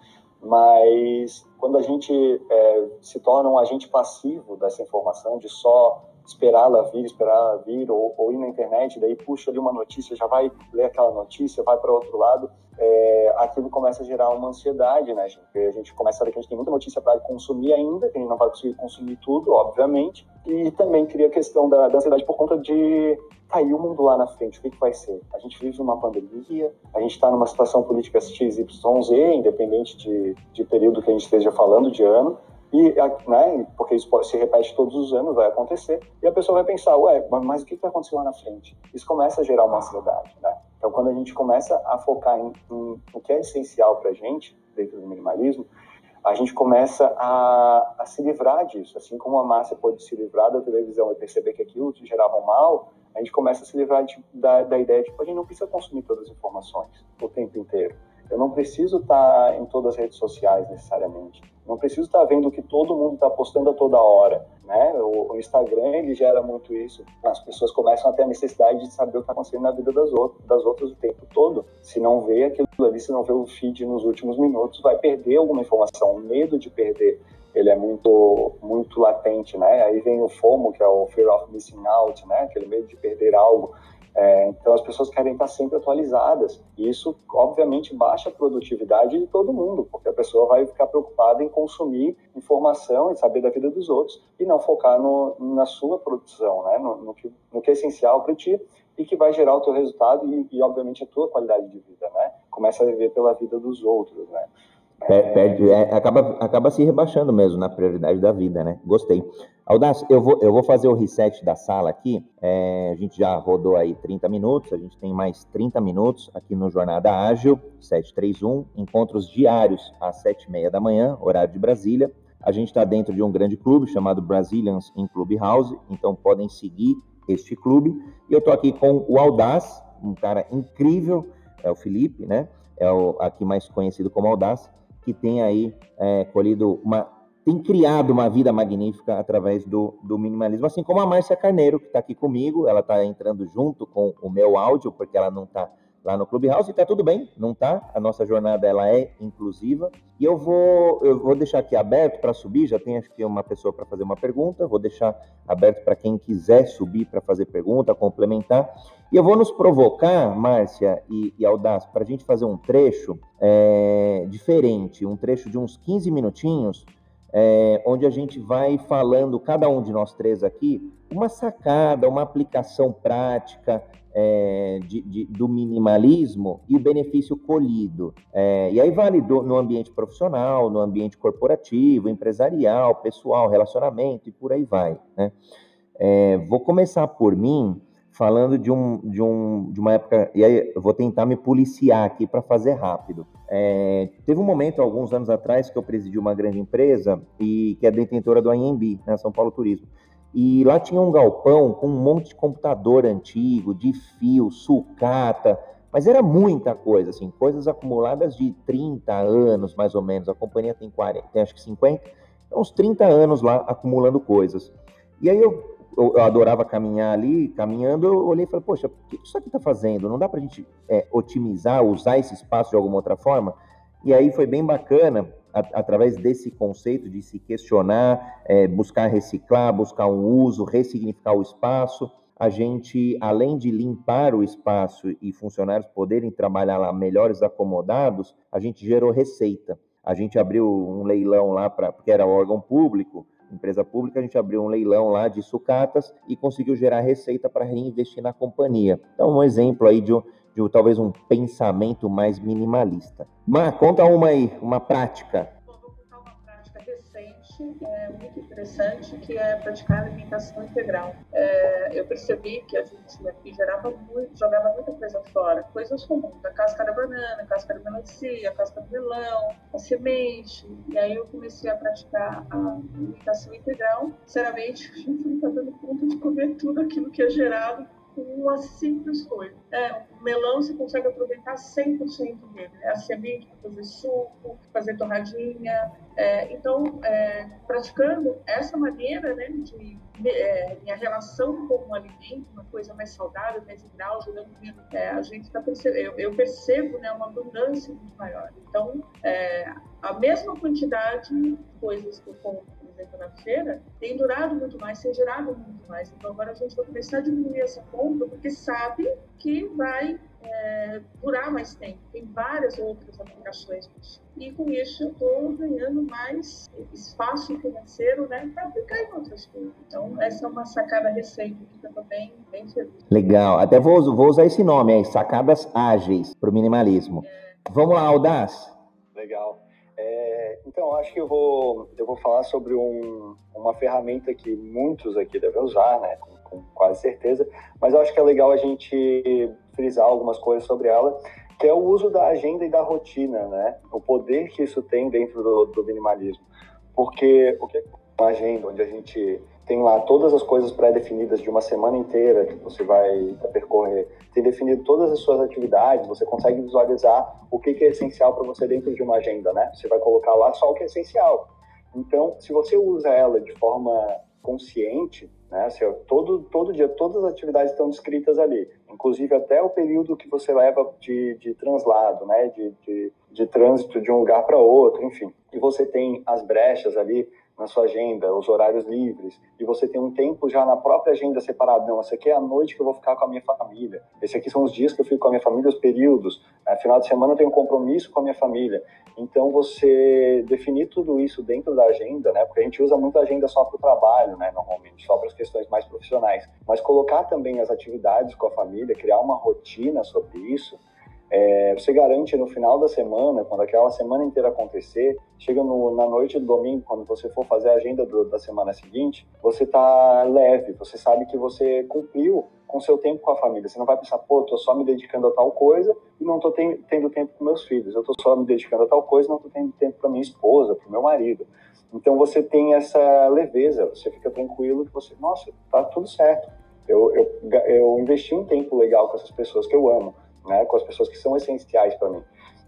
Mas quando a gente é, se torna um agente passivo dessa informação, de só esperar ela vir, esperar ela vir, ou, ou ir na internet, daí puxa ali uma notícia, já vai ler aquela notícia, vai para outro lado, é, aquilo começa a gerar uma ansiedade, né, gente? Porque a gente começa a ver que a gente tem muita notícia para consumir ainda, que a gente não vai conseguir consumir tudo, obviamente, e também cria a questão da, da ansiedade por conta de cair o mundo lá na frente, o que, que vai ser? A gente vive uma pandemia, a gente está numa situação política XYZ, independente de, de período que a gente esteja falando, de ano, e, né, porque isso se repete todos os anos, vai acontecer, e a pessoa vai pensar, ué, mas o que vai acontecer lá na frente? Isso começa a gerar uma ansiedade, né? Então, quando a gente começa a focar em, em o que é essencial para a gente, dentro do minimalismo, a gente começa a, a, se livrar disso. Assim como a Márcia pôde se livrar da televisão e perceber que aquilo te gerava um mal, a gente começa a se livrar de, da, da ideia de que a gente não precisa consumir todas as informações o tempo inteiro. Eu não preciso estar em todas as redes sociais necessariamente. Não preciso estar vendo o que todo mundo está postando a toda hora. Né? O, o, Instagram ele gera muito isso. As pessoas começam a ter a necessidade de saber o que está acontecendo na vida das, outras, das outras o tempo todo. Se não vê aquilo ali, se não vê o feed nos últimos minutos, vai perder alguma informação. O medo de perder ele é muito muito latente, né? Aí vem o FOMO, que é o Fear of Missing Out, né? Aquele medo de perder algo. É, então as pessoas querem estar sempre atualizadas. E isso, obviamente, baixa a produtividade de todo mundo, porque a pessoa vai ficar preocupada em consumir informação e saber da vida dos outros e não focar no, na sua produção, né? no, no, que, no que é essencial para ti e que vai gerar o teu resultado e, e, obviamente, a tua qualidade de vida. Né? Começa a viver pela vida dos outros. Né? Perde, é, acaba, acaba se rebaixando mesmo na prioridade da vida, né? Gostei. Audaz, eu vou, eu vou fazer o reset da sala aqui. É, a gente já rodou aí 30 minutos, a gente tem mais 30 minutos aqui no Jornada Ágil 731, encontros diários às 7h30 da manhã, horário de Brasília. A gente está dentro de um grande clube chamado Brazilians in Clubhouse, então podem seguir este clube. E eu estou aqui com o Audaz, um cara incrível, é o Felipe, né? É o aqui mais conhecido como Audaz que tem aí é, colhido uma. tem criado uma vida magnífica através do, do minimalismo, assim como a Márcia Carneiro, que está aqui comigo, ela está entrando junto com o meu áudio, porque ela não está lá no Clubhouse e tá tudo bem, não tá? A nossa jornada ela é inclusiva e eu vou eu vou deixar aqui aberto para subir, já tem acho que uma pessoa para fazer uma pergunta, vou deixar aberto para quem quiser subir para fazer pergunta, complementar. E eu vou nos provocar, Márcia e, e Audaz, para a gente fazer um trecho é, diferente, um trecho de uns 15 minutinhos, é, onde a gente vai falando, cada um de nós três aqui, uma sacada, uma aplicação prática é, de, de, do minimalismo e o benefício colhido. É, e aí vale do, no ambiente profissional, no ambiente corporativo, empresarial, pessoal, relacionamento e por aí vai. Né? É, vou começar por mim falando de, um, de, um, de uma época, e aí eu vou tentar me policiar aqui para fazer rápido. É, teve um momento, alguns anos atrás, que eu presidi uma grande empresa e que é detentora do IMB, né, São Paulo Turismo. E lá tinha um galpão com um monte de computador antigo, de fio, sucata, mas era muita coisa, assim, coisas acumuladas de 30 anos, mais ou menos. A companhia tem 40, tem acho que 50, então uns 30 anos lá acumulando coisas. E aí eu, eu, eu adorava caminhar ali, caminhando, eu olhei e falei, poxa, o que isso aqui está fazendo? Não dá para a gente é, otimizar, usar esse espaço de alguma outra forma? E aí foi bem bacana, através desse conceito de se questionar, é, buscar reciclar, buscar um uso, ressignificar o espaço, a gente, além de limpar o espaço e funcionários poderem trabalhar lá melhores acomodados, a gente gerou receita. A gente abriu um leilão lá, pra, porque era órgão público, empresa pública, a gente abriu um leilão lá de sucatas e conseguiu gerar receita para reinvestir na companhia. Então, um exemplo aí de, de talvez um pensamento mais minimalista. Mas conta uma aí, uma prática é muito interessante, que é praticar alimentação integral. É, eu percebi que a gente aqui gerava muito, jogava muita coisa fora, coisas comuns, a casca da banana, a casca da melancia, a casca do melão, a semente, e aí eu comecei a praticar a alimentação integral. Sinceramente, a gente não está dando conta de comer tudo aquilo que é gerado com uma simples coisa. É, o melão você consegue aproveitar 100% dele. É a semente para fazer suco, fazer torradinha. É, então, é, praticando essa maneira né, de é, minha relação com o alimento, uma coisa mais saudável, mais integral, ajudando é, a gente está percebendo, eu, eu, percebo né, uma abundância muito maior. Então, é, a mesma quantidade de coisas que eu compro exemplo, na feira, tem durado muito mais, tem gerado muito mais. Então agora a gente vai começar a diminuir essa compra porque sabe que vai é, durar mais tempo. Tem várias outras aplicações E com isso eu estou ganhando mais espaço financeiro né, para aplicar em outras coisas. Então, essa é uma sacada recente que eu estou bem, bem feliz. Legal. Até vou, vou usar esse nome aí, sacadas ágeis para o minimalismo. É... Vamos lá, Audaz. Legal. É, então, acho que eu vou, eu vou falar sobre um, uma ferramenta que muitos aqui devem usar, né, com, com, quase certeza, mas eu acho que é legal a gente frisar algumas coisas sobre ela, que é o uso da agenda e da rotina, né, o poder que isso tem dentro do, do minimalismo. Porque o que é uma agenda onde a gente tem lá todas as coisas pré-definidas de uma semana inteira que você vai percorrer, tem definido todas as suas atividades, você consegue visualizar o que, é essencial para você dentro de uma agenda, né? Você vai colocar lá só o que é essencial. Então, se você usa ela de forma consciente, né? Assim, todo, todo dia, todas as atividades estão descritas ali, inclusive até o período que você leva de, de translado, né? De, de, de trânsito de um lugar para outro, enfim. E você tem as brechas ali na sua agenda, os horários livres, e você tem um tempo já na própria agenda separado. Não, esse aqui é a noite que eu vou ficar com a minha família. Esse aqui são os dias que eu fico com a minha família, os períodos. É, final de semana eu tenho um compromisso com a minha família. Então, você definir tudo isso dentro da agenda, né? Porque a gente usa muito a agenda só para o trabalho, né? Normalmente, só para as questões mais profissionais. Mas colocar também as atividades com a família, criar uma rotina sobre isso, é, você garante no final da semana, quando aquela semana inteira acontecer, chega no, na noite do domingo, quando você for fazer a agenda do, da semana seguinte, você tá leve, você sabe que você cumpriu com seu tempo com a família. Você não vai pensar, pô, tô só me dedicando a tal coisa e não tô ten, tendo tempo com meus filhos. Eu tô só me dedicando a tal coisa e não tô tendo tempo para minha esposa, para meu marido. Então você tem essa leveza, você fica tranquilo que você, nossa, tá tudo certo. Eu, eu, eu investi um tempo legal com essas pessoas que eu amo né, com as pessoas que são essenciais para mim.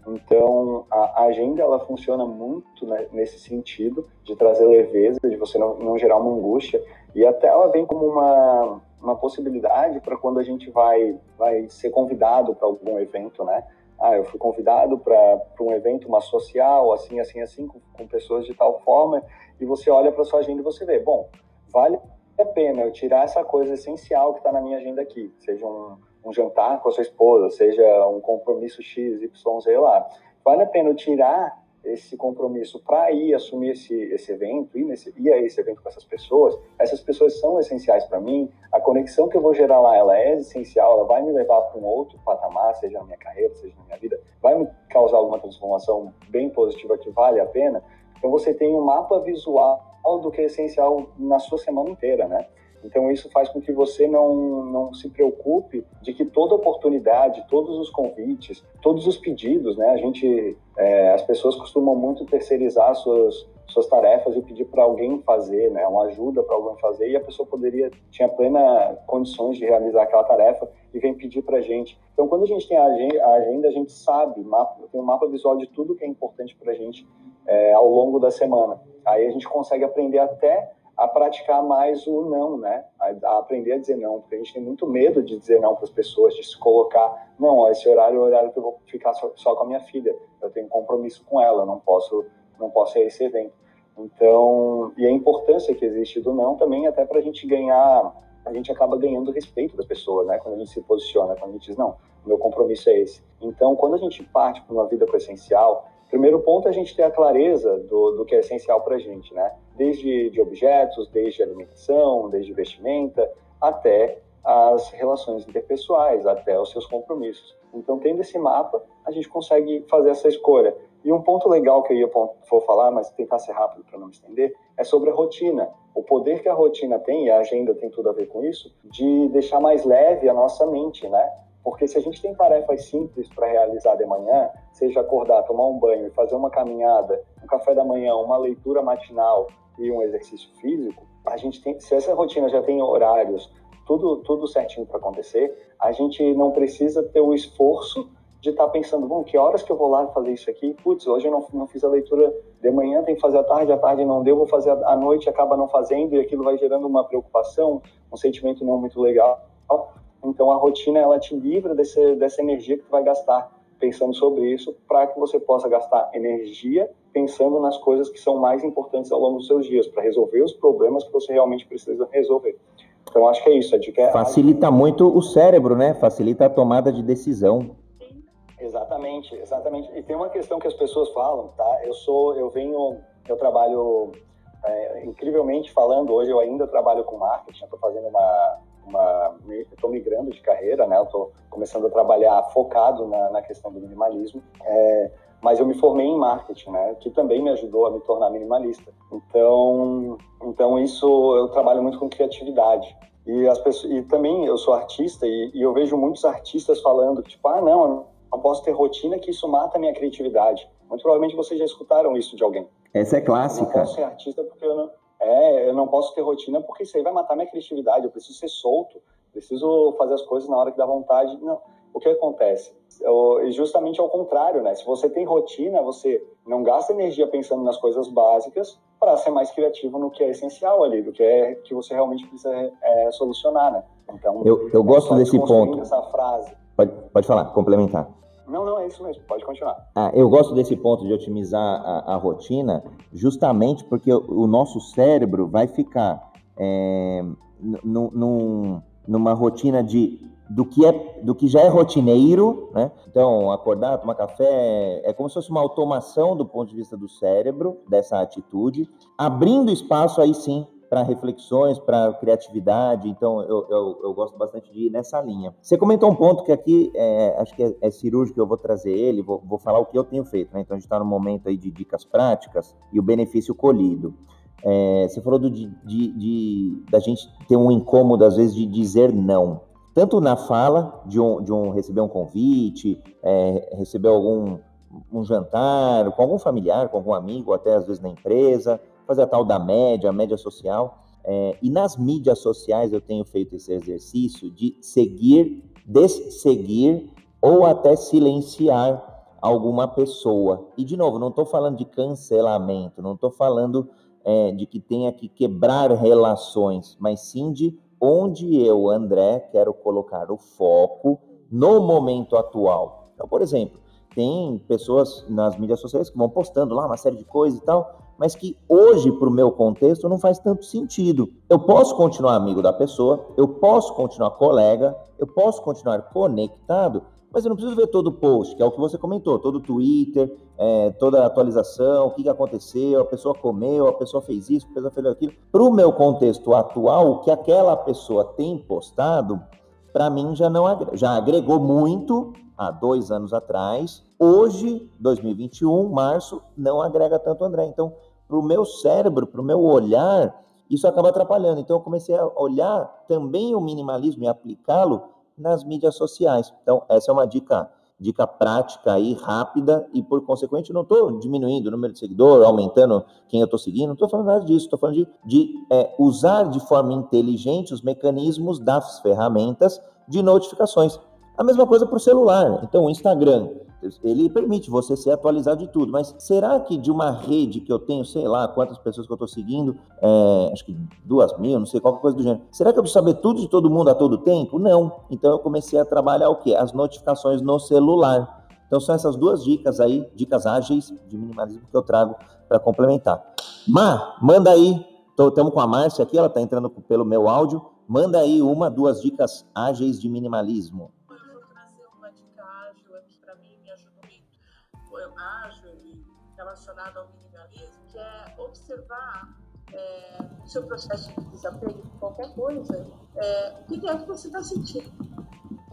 Então, a agenda ela funciona muito né, nesse sentido de trazer leveza, de você não, não gerar uma angústia, e até ela vem como uma, uma possibilidade para quando a gente vai, vai ser convidado para algum evento, né? Ah, eu fui convidado para um evento, uma social, assim, assim, assim, com, com pessoas de tal forma, e você olha para sua agenda e você vê, bom, vale a pena eu tirar essa coisa essencial que está na minha agenda aqui, seja um um jantar com a sua esposa, seja um compromisso X, Y, sei lá. Vale a pena tirar esse compromisso para ir assumir esse, esse evento, ir, nesse, ir a esse evento com essas pessoas, essas pessoas são essenciais para mim, a conexão que eu vou gerar lá, ela é essencial, ela vai me levar para um outro patamar, seja na minha carreira, seja na minha vida, vai me causar alguma transformação bem positiva que vale a pena, então você tem um mapa visual do que é essencial na sua semana inteira, né? Então, isso faz com que você não, não se preocupe de que toda oportunidade, todos os convites, todos os pedidos, né? A gente, é, as pessoas costumam muito terceirizar suas, suas tarefas e pedir para alguém fazer, né? Uma ajuda para alguém fazer e a pessoa poderia, tinha plena condições de realizar aquela tarefa e vem pedir para a gente. Então, quando a gente tem a agenda, a gente sabe, mapa, tem um mapa visual de tudo que é importante para a gente é, ao longo da semana. Aí a gente consegue aprender até a praticar mais o não, né? A, aprender a dizer não, porque a gente tem muito medo de dizer não para as pessoas, de se colocar, não, ó, esse horário é o horário que eu vou ficar só, só, com a minha filha, eu tenho compromisso com ela, não posso, não posso ir a esse evento. Então, e a importância que existe do não também até para a gente ganhar, a gente acaba ganhando respeito das pessoas, né? Quando a gente se posiciona, quando a gente diz não, meu compromisso é esse. Então, quando a gente parte para uma vida com essencial, Primeiro ponto é a gente ter a clareza do, do que é essencial para a gente, né? Desde de objetos, desde alimentação, desde vestimenta, até as relações interpessoais, até os seus compromissos. Então, tendo esse mapa, a gente consegue fazer essa escolha. E um ponto legal que eu ia falar, mas tentar ser rápido para não me estender, é sobre a rotina. O poder que a rotina tem, e a agenda tem tudo a ver com isso, de deixar mais leve a nossa mente, né? Porque se a gente tem tarefas simples para realizar de manhã, seja acordar, tomar um banho e fazer uma caminhada, um café da manhã, uma leitura matinal e um exercício físico, a gente tem, se essa rotina já tem horários, tudo tudo certinho para acontecer, a gente não precisa ter o esforço de estar tá pensando, bom, que horas que eu vou lá fazer isso aqui? Putz, hoje eu não, não fiz a leitura de manhã, tem que fazer à tarde, à tarde não deu, vou fazer à noite, acaba não fazendo, e aquilo vai gerando uma preocupação, um sentimento não muito legal. Então a rotina ela te livra desse, dessa energia que tu vai gastar pensando sobre isso, para que você possa gastar energia pensando nas coisas que são mais importantes ao longo dos seus dias, para resolver os problemas que você realmente precisa resolver. Então acho que é isso. A dica é Facilita muito o cérebro, né? Facilita a tomada de decisão. Exatamente, exatamente. E tem uma questão que as pessoas falam, tá? Eu sou, eu venho, eu trabalho é, incrivelmente falando hoje, eu ainda trabalho com marketing. Estou fazendo uma uma estou migrando de carreira, né? Estou começando a trabalhar focado na, na questão do minimalismo. É, mas eu me formei em marketing, né? Que também me ajudou a me tornar minimalista. Então, então isso eu trabalho muito com criatividade. E as pessoas e também eu sou artista e, e eu vejo muitos artistas falando tipo, ah, não, não posso ter rotina que isso mata a minha criatividade. Muito provavelmente vocês já escutaram isso de alguém. Essa é clássica. Eu não posso ser artista porque eu não é, eu não posso ter rotina porque isso aí vai matar minha criatividade, eu preciso ser solto, preciso fazer as coisas na hora que dá vontade. Não. O que acontece? Eu, justamente ao contrário, né? Se você tem rotina, você não gasta energia pensando nas coisas básicas para ser mais criativo no que é essencial ali, do que é que você realmente precisa é, solucionar, né? Então, eu, eu gosto desse ponto. Essa frase. Pode, pode falar, complementar. Não, não, é isso mesmo, pode continuar. Ah, eu gosto desse ponto de otimizar a, a rotina, justamente porque o, o, nosso cérebro vai ficar é, numa rotina de do que, é, do que já é rotineiro, né? Então, acordar, tomar café, é como se fosse uma automação do ponto de vista do cérebro, dessa atitude, abrindo espaço aí sim para reflexões, para criatividade. Então, eu, eu, eu, gosto bastante de ir nessa linha. Você comentou um ponto que aqui é, acho que é, é, cirúrgico, eu vou trazer ele, vou, vou falar o que eu tenho feito. Né? Então, a gente está no momento aí de dicas práticas e o benefício colhido. É, você falou do, de, de, de, da gente ter um incômodo, às vezes, de dizer não. Tanto na fala, de um, de um receber um convite, é, receber algum um jantar com algum familiar, com algum amigo, até às vezes na empresa, fazer a tal da média, a média social. É, e nas mídias sociais eu tenho feito esse exercício de seguir, desseguir ou até silenciar alguma pessoa. E, de novo, não estou falando de cancelamento, não estou falando é, de que tenha que quebrar relações, mas sim de onde eu, André, quero colocar o foco no momento atual. Então, por exemplo, tem pessoas nas mídias sociais que vão postando lá uma série de coisas e tal, mas que hoje, para o meu contexto, não faz tanto sentido. Eu posso continuar amigo da pessoa, eu posso continuar colega, eu posso continuar conectado, mas eu não preciso ver todo o post, que é o que você comentou, todo o Twitter, é, toda a atualização, o que, aconteceu, a pessoa comeu, a pessoa fez isso, a pessoa fez aquilo. Para o meu contexto atual, o que aquela pessoa tem postado, para mim já não já agregou muito há dois anos atrás. Hoje, 2021, março, não agrega tanto André. Então, para o meu cérebro, para o meu olhar, isso acaba atrapalhando. Então, eu comecei a olhar também o minimalismo e aplicá-lo nas mídias sociais. Então, essa é uma dica, dica prática aí, rápida, e por consequente, não estou diminuindo o número de seguidor, aumentando quem eu estou seguindo, não estou falando nada disso, estou falando de, de é, usar de forma inteligente os mecanismos das ferramentas de notificações. A mesma coisa para o celular. Então, o Instagram, ele permite você ser atualizado de tudo, mas será que de uma rede que eu tenho, sei lá, quantas pessoas que eu estou seguindo, é, acho que duas mil, não sei, qualquer coisa do gênero, será que eu preciso saber tudo de todo mundo a todo tempo? Não. Então eu comecei a trabalhar o quê? As notificações no celular. Então são essas duas dicas aí, dicas ágeis de minimalismo que eu trago para complementar. Ma, manda aí, estamos com a Márcia aqui, ela está entrando pelo meu áudio, manda aí uma, duas dicas ágeis de minimalismo. Relacionado ao minimalismo, que é observar é, o seu processo de desapego de qualquer coisa, é, o que é que você está sentindo.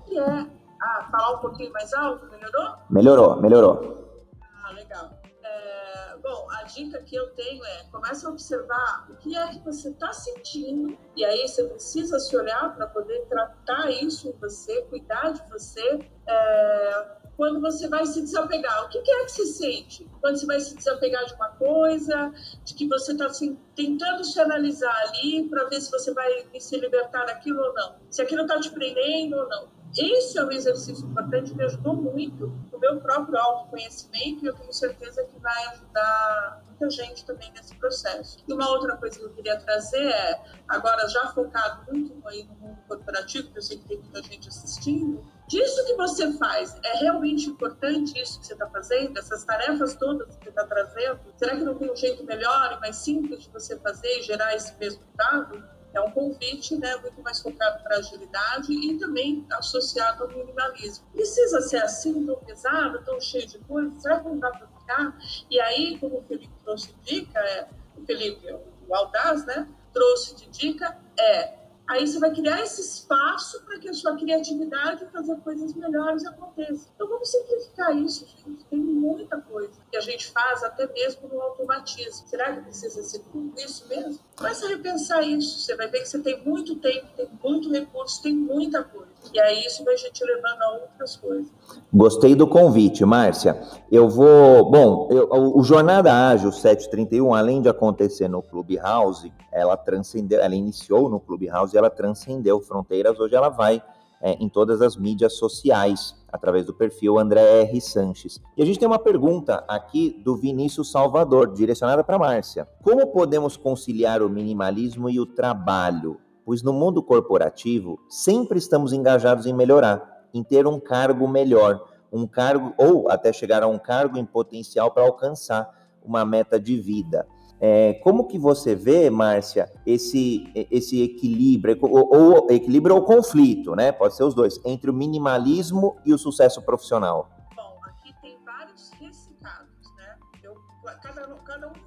Que é, ah, falar um pouquinho mais alto, melhorou? Melhorou, melhorou. Ah, legal. É, bom, a dica que eu tenho é comece a observar o que é que você está sentindo e aí você precisa se olhar para poder tratar isso em você, cuidar de você. É, quando você vai se desapegar. O que, é que se sente quando você vai se desapegar de uma coisa, de que você está assim, tentando se analisar ali para ver se você vai se libertar daquilo ou não, se aquilo está te prendendo ou não. Esse é um exercício importante que ajudou muito no meu próprio autoconhecimento e eu tenho certeza que vai ajudar muita gente também nesse processo. E uma outra coisa que eu queria trazer é, agora já focado muito no mundo corporativo, que eu sei que tem muita gente assistindo, disso que você faz, é realmente importante isso que você está fazendo, essas tarefas todas que você está trazendo? Será que não tem um jeito melhor e mais simples de você fazer e gerar esse resultado? É um convite né, muito mais focado para agilidade e também associado ao minimalismo. Precisa ser assim, tão pesado, tão cheio de coisas? Será que não dá para ficar? E aí, como o Felipe trouxe dica, é, o Felipe, o Audaz, né, trouxe de dica, é Aí você vai criar esse espaço para que a sua criatividade e fazer coisas melhores aconteça. Então vamos simplificar isso, gente. Tem muita coisa que a gente faz até mesmo no automatismo. Será que precisa ser tudo isso mesmo? Comece a repensar isso. Você vai ver que você tem muito tempo, tem muito recurso, tem muita coisa. E aí isso vai gente levando a outras coisas. Gostei do convite, Márcia. Eu vou. Bom, eu, o Jornada Ágil 731, além de acontecer no Clubhouse, ela transcendeu, ela iniciou no Clubhouse e ela transcendeu fronteiras. Hoje ela vai é, em todas as mídias sociais, através do perfil André R. Sanches. E a gente tem uma pergunta aqui do Vinícius Salvador, direcionada para Márcia. Como podemos conciliar o minimalismo e o trabalho? Pois no mundo corporativo, sempre estamos engajados em melhorar, em ter um cargo melhor, um cargo ou até chegar a um cargo em potencial para alcançar uma meta de vida. É, como que você vê, Márcia, esse, esse equilíbrio, ou, ou, equilíbrio ou conflito, né? Pode ser os dois, entre o minimalismo e o sucesso profissional?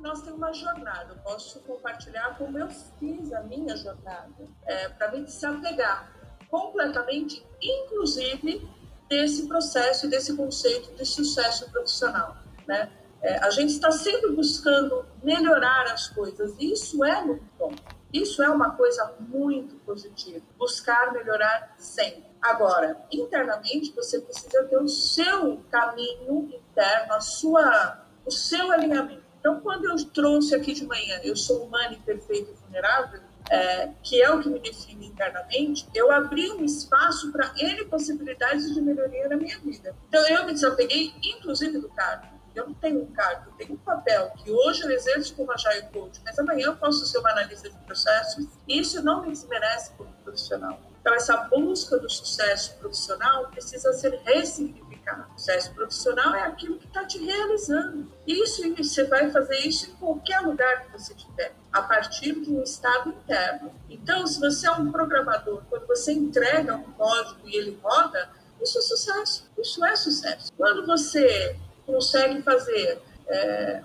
Nós tem uma jornada. Eu posso compartilhar como eu fiz a minha jornada, é, para me desapegar completamente, inclusive desse processo e desse conceito de sucesso profissional, né? É, a gente está sempre buscando melhorar as coisas. Isso é muito bom. Isso é uma coisa muito positiva. Buscar melhorar sempre. Agora, internamente, você precisa ter o seu caminho interno, a sua, o seu alinhamento. Então, quando eu trouxe aqui de manhã, eu sou humano, imperfeito e vulnerável, é, que é o que me define internamente, eu abri um espaço para N possibilidades de melhoria na minha vida. Então, eu me desapeguei, inclusive, do cargo. Eu não tenho um cargo, eu tenho um papel que hoje eu exerço como agile coach, mas amanhã eu posso ser uma analista de processos isso não me desmerece como profissional. Então, essa busca do sucesso profissional precisa ser ressignificada. O sucesso profissional é aquilo que está te realizando. Isso, você vai fazer isso em qualquer lugar que você estiver, a partir de um estado interno. Então, se você é um programador, quando você entrega um código e ele roda, isso é sucesso. Isso é sucesso. Quando você consegue fazer, é,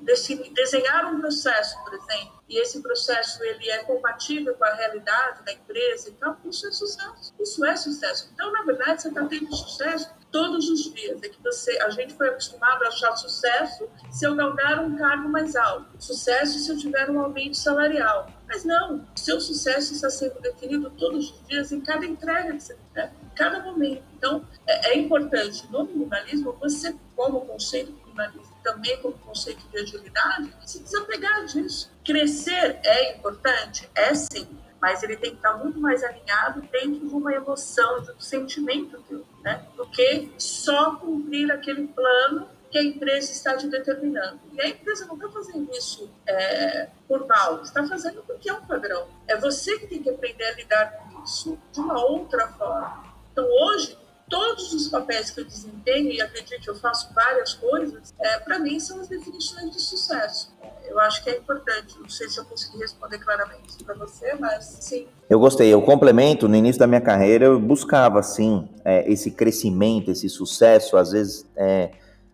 desenhar um processo, por exemplo, e esse processo ele é compatível com a realidade da empresa, então isso é sucesso. Isso é sucesso. Então, na verdade, você está tendo sucesso todos os dias. É que você, a gente foi acostumado a achar sucesso se eu galgar um cargo mais alto, sucesso se eu tiver um aumento salarial. Mas não, seu sucesso está sendo definido todos os dias em cada entrega que você tem, em cada momento. Então, é, é importante no minimalismo você, como conceito minimalista, também como conceito de agilidade, se desapegar disso. Crescer é importante? É sim, mas ele tem que estar muito mais alinhado dentro de uma emoção, de um sentimento teu, né? do que só cumprir aquele plano que a empresa está te determinando. E a empresa não está fazendo isso é, por mal, está fazendo porque é um padrão. É você que tem que aprender a lidar com isso de uma outra forma. Então, hoje, todos os papéis que eu desempenho, e acredite, eu faço várias coisas, é, para mim são as definições de sucesso. Eu acho que é importante. Não sei se eu consegui responder claramente para você, mas sim. Eu gostei. Eu complemento. No início da minha carreira, eu buscava, sim, é, esse crescimento, esse sucesso, às vezes é,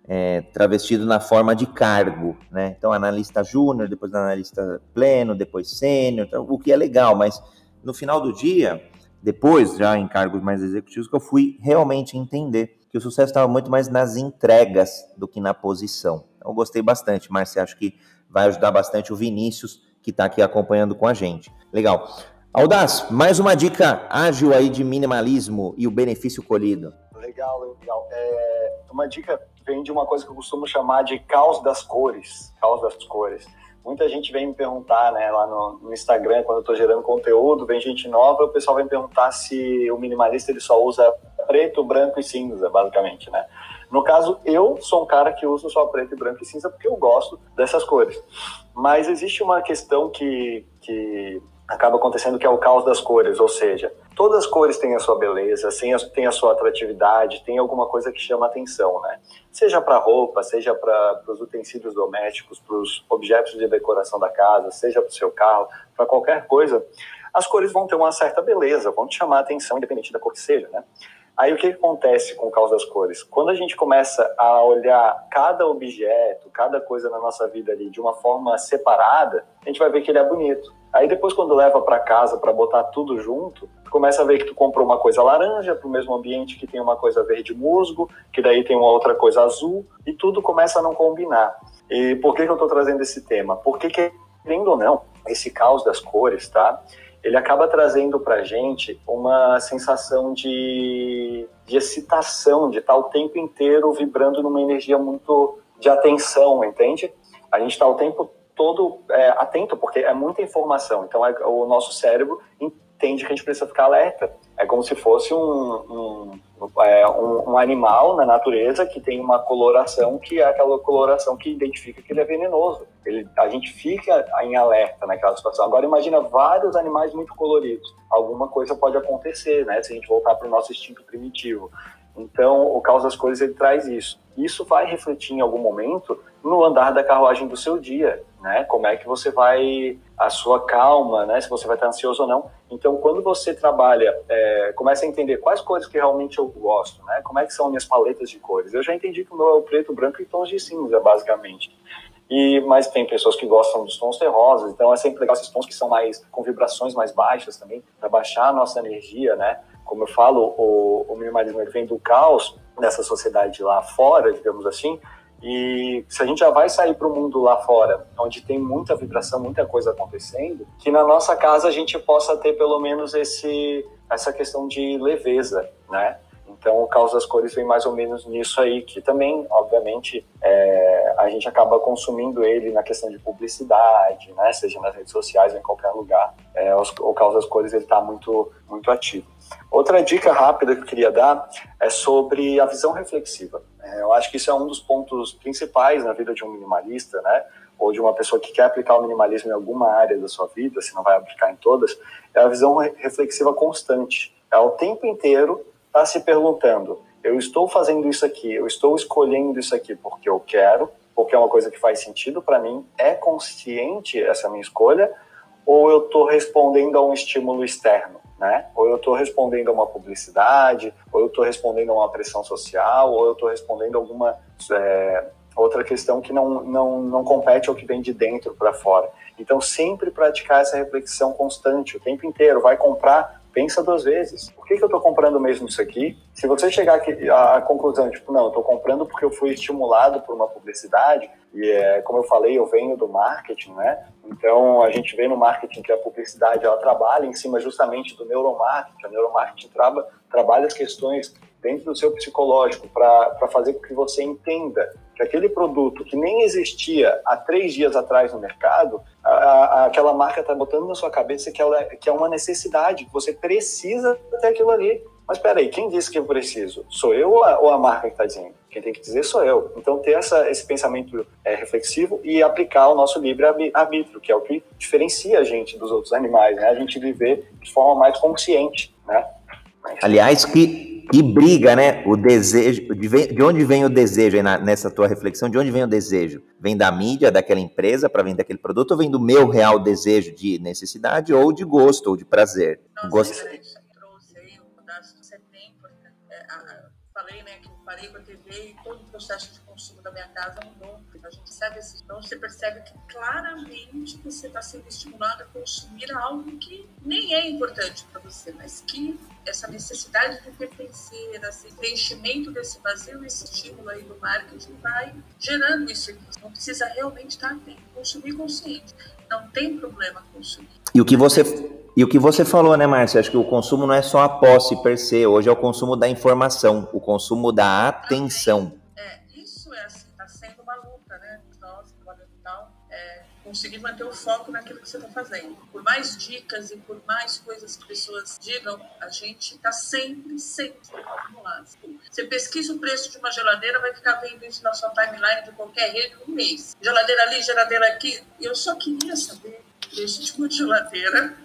é, travestido na forma de cargo, né? Então, analista júnior, depois analista pleno, depois sênior, então, o que é legal, mas no final do dia depois, já em cargos mais executivos, que eu fui realmente entender que o sucesso estava muito mais nas entregas do que na posição. Então, eu gostei bastante, Márcia, acho que vai ajudar bastante o Vinícius, que está aqui acompanhando com a gente. Legal. Aldaz, mais uma dica ágil aí de minimalismo e o benefício colhido. Legal, legal. É, uma dica vem de uma coisa que eu costumo chamar de caos das cores. Caos das cores. Muita gente vem me perguntar, né, lá no, no Instagram, quando eu estou gerando conteúdo, vem gente nova, o pessoal vem perguntar se o minimalista ele só usa preto, branco e cinza, basicamente, né? No caso, eu sou um cara que usa só preto, branco e cinza porque eu gosto dessas cores. Mas existe uma questão que, que acaba acontecendo que é o caos das cores, ou seja, todas as cores têm a sua beleza, têm a sua atratividade, tem alguma coisa que chama atenção, né? Seja para roupa, seja para os utensílios domésticos, para os objetos de decoração da casa, seja para o seu carro, para qualquer coisa, as cores vão ter uma certa beleza, vão te chamar atenção, independente da cor que seja, né? Aí o que acontece com o caos das cores? Quando a gente começa a olhar cada objeto, cada coisa na nossa vida ali de uma forma separada, a gente vai ver que ele é bonito. Aí depois quando leva para casa para botar tudo junto, começa a ver que tu comprou uma coisa laranja para o mesmo ambiente que tem uma coisa verde musgo, que daí tem uma outra coisa azul e tudo começa a não combinar. E por que, que eu estou trazendo esse tema? Porque querendo ou não, esse caos das cores, tá? ele acaba trazendo para gente uma sensação de, de excitação, de estar o tempo inteiro vibrando numa energia muito de atenção, entende? A gente está o tempo todo é, atento, porque é muita informação. Então, é, o nosso cérebro entende que a gente precisa ficar alerta. É como se fosse um, um, é, um, um, animal na natureza que tem uma coloração que é aquela coloração que identifica que ele é venenoso. Ele, a gente fica em alerta naquela situação. Agora imagina vários animais muito coloridos. Alguma coisa pode acontecer, né? Se a gente voltar para o nosso instinto primitivo. Então, o Caos das Cores ele traz isso. Isso vai refletir em algum momento no andar da carruagem do seu dia, né? Como é que você vai, a sua calma, né? Se você vai estar ansioso ou não. Então, quando você trabalha, é, começa a entender quais cores que realmente eu gosto, né? Como é que são minhas paletas de cores. Eu já entendi que o meu é o preto, branco e tons de cinza, basicamente. E, mas tem pessoas que gostam dos tons terrosos, então é sempre legal esses tons que são mais com vibrações mais baixas também, para baixar a nossa energia, né? como eu falo, o, o minimalismo vem do caos nessa sociedade lá fora, digamos assim, e se a gente já vai sair para o mundo lá fora, onde tem muita vibração, muita coisa acontecendo, que na nossa casa a gente possa ter pelo menos esse, essa questão de leveza, né? Então, o Caos das Cores vem mais ou menos nisso aí, que também, obviamente, é, a gente acaba consumindo ele na questão de publicidade, né? Seja nas redes sociais em qualquer lugar. É, o Caos das Cores ele está muito, muito ativo. Outra dica rápida que eu queria dar é sobre a visão reflexiva. É, eu acho que isso é um dos pontos principais na vida de um minimalista, né? Ou de uma pessoa que quer aplicar o minimalismo em alguma área da sua vida, se não vai aplicar em todas, é a visão reflexiva constante. É o tempo inteiro está se perguntando: eu estou fazendo isso aqui, eu estou escolhendo isso aqui porque eu quero, porque é uma coisa que faz sentido para mim, é consciente essa minha escolha, ou eu estou respondendo a um estímulo externo? Né? Ou eu estou respondendo a uma publicidade, ou eu estou respondendo a uma pressão social, ou eu estou respondendo alguma é, outra questão que não, não, não compete ao que vem de dentro para fora. Então, sempre praticar essa reflexão constante, o tempo inteiro. Vai comprar, pensa duas vezes. Por que, que eu estou comprando mesmo isso aqui? Se você chegar à conclusão, tipo, não, eu estou comprando porque eu fui estimulado por uma publicidade, e é, como eu falei, eu venho do marketing, né? Então, a gente vê no marketing que a publicidade, ela trabalha em cima justamente do neuromarketing. A neuromarketing traba, trabalha as questões dentro do seu psicológico para fazer com que você entenda que aquele produto que nem existia há três dias atrás no mercado, a, a, aquela marca está botando na sua cabeça que, ela, que é uma necessidade, que você precisa ter aquilo ali. Mas peraí, quem disse que eu preciso? Sou eu ou a, ou a marca que está dizendo? Quem tem que dizer sou eu. Então, ter essa, esse pensamento é, reflexivo e aplicar o nosso livre-arbítrio, que é o que diferencia a gente dos outros animais, né? A gente viver de forma mais consciente, né? Aliás, que que briga, né? O desejo. De, de onde vem o desejo na, nessa tua reflexão? De onde vem o desejo? Vem da mídia, daquela empresa para vender aquele produto, ou vem do meu real desejo de necessidade, ou de gosto, ou de prazer? Não, gosto... trouxe processo de consumo da minha casa mudou. A gente sabe assim, então você percebe que claramente você está sendo estimulado a consumir algo que nem é importante para você, mas que essa necessidade de pertencer, esse preenchimento desse vazio, esse estímulo aí do marketing vai gerando isso. Não precisa realmente estar atento, consumir consciente. Não tem problema consumir. E o que você e o que você falou, né, Márcia? Acho que o consumo não é só a posse per se, hoje é o consumo da informação, o consumo da atenção. Conseguir manter o foco naquilo que você está fazendo. Por mais dicas e por mais coisas que pessoas digam, a gente está sempre, sempre acumulado. Você pesquisa o preço de uma geladeira, vai ficar vendo isso na sua timeline de qualquer rede um mês. Geladeira ali, geladeira aqui. Eu só queria saber preço de uma geladeira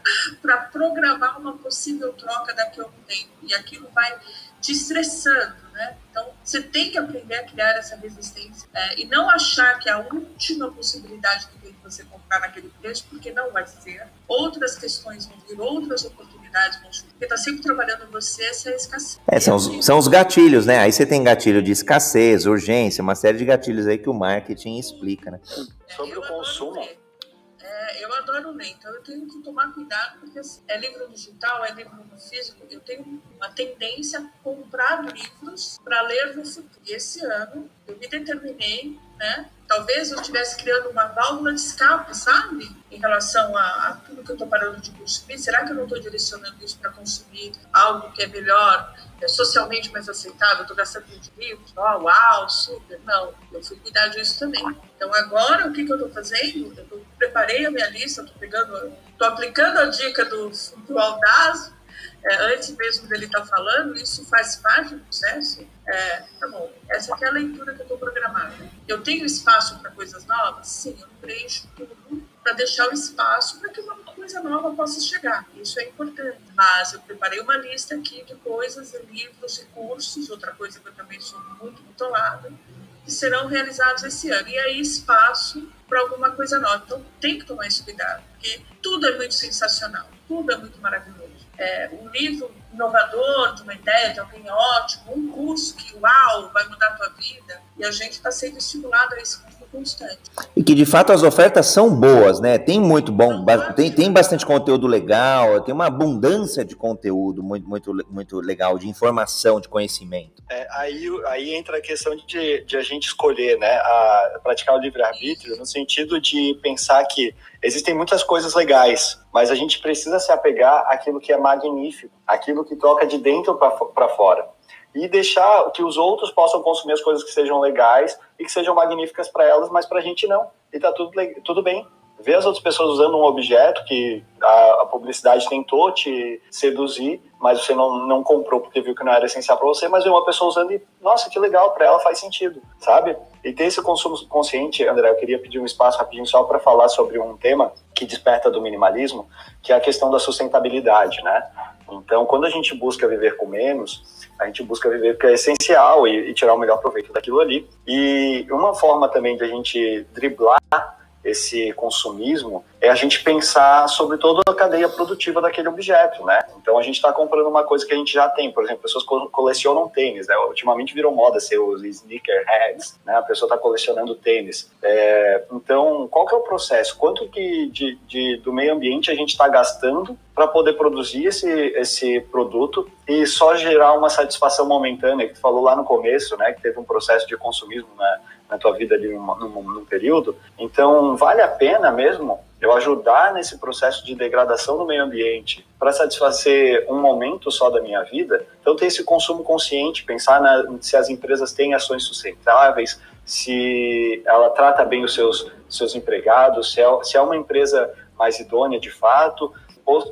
para programar uma possível troca daqui a um tempo. E aquilo vai te estressando, né? Então, você tem que aprender a criar essa resistência é, e não achar que a última possibilidade que tem de você comprar naquele preço, porque não vai ser. Outras questões vão vir, outras oportunidades vão surgir, porque está sempre trabalhando você essa escassez. É, são, os, são os gatilhos, né? Aí você tem gatilho de escassez, urgência, uma série de gatilhos aí que o marketing explica, né? É, Sobre o consumo é, eu adoro ler, então eu tenho que tomar cuidado, porque assim, é livro digital, é livro físico, eu tenho uma tendência a comprar livros para ler no futuro. Esse ano eu me determinei, né? talvez eu estivesse criando uma válvula de escape, sabe? Em relação a, a tudo que eu estou parando de consumir. Será que eu não estou direcionando isso para consumir algo que é melhor, é socialmente mais aceitável? Estou gastando livros? Oh, uau, super. Não, eu fui cuidar disso também. Então, agora, o que, que eu estou fazendo? Eu preparei a minha lista, estou pegando, estou aplicando a dica do, do Audaz, é, antes mesmo dele estar tá falando, isso faz parte do processo. É, tá bom, essa é a leitura que eu estou programada. Eu tenho espaço para coisas novas? Sim, eu preencho tudo para deixar o espaço para que uma coisa nova possa chegar. Isso é importante. Mas eu preparei uma lista aqui de coisas, livros e cursos, outra coisa que eu também sou muito bitolada, que serão realizados esse ano. E aí espaço para alguma coisa nova. Então tem que tomar esse cuidado, porque tudo é muito sensacional, tudo é muito maravilhoso é, um livro inovador, de uma ideia de alguém ótimo, um curso que, uau, vai mudar a tua vida, e a gente está sendo estimulado a curso constante. E que, de fato, as ofertas são boas, né? Tem muito bom, tem, tem bastante conteúdo legal, tem uma abundância de conteúdo muito, muito, muito legal, de informação, de conhecimento. É, aí, aí entra a questão de, de a gente escolher, né, a praticar o livre-arbítrio, no sentido de pensar que existem muitas coisas legais, mas a gente precisa se apegar àquilo que é magnífico, aquilo que toca de dentro para fora. E deixar que os outros possam consumir as coisas que sejam legais e que sejam magníficas para elas, mas para a gente não. E tá tudo, tudo bem ver as outras pessoas usando um objeto que a, a, publicidade tentou te seduzir, mas você não, não comprou porque viu que não era essencial para você, mas ver uma pessoa usando e, nossa, que legal, para ela faz sentido, sabe? E ter esse consumo consciente, André, eu queria pedir um espaço rapidinho só para falar sobre um tema que desperta do minimalismo, que é a questão da sustentabilidade, né? Então, quando a gente busca viver com menos, a gente busca viver porque é essencial e, e tirar o melhor proveito daquilo ali. E uma forma também de a gente driblar esse consumismo é a gente pensar sobre toda a cadeia produtiva daquele objeto, né? Então a gente está comprando uma coisa que a gente já tem, por exemplo, pessoas colecionam tênis, né? Ultimamente virou moda ser os sneakerheads, né? A pessoa está colecionando tênis. É, então, qual que é o processo? Quanto que de, de do meio ambiente a gente está gastando para poder produzir esse, esse produto e só gerar uma satisfação momentânea, que tu falou lá no começo, né? Que teve um processo de consumismo na, na tua vida ali num, num, num período. Então, vale a pena mesmo eu ajudar nesse processo de degradação do meio ambiente para satisfazer um momento só da minha vida. Então, ter esse consumo consciente, pensar na, se as empresas têm ações sustentáveis, se ela trata bem os seus, seus empregados, se é, se é uma empresa mais idônea de fato,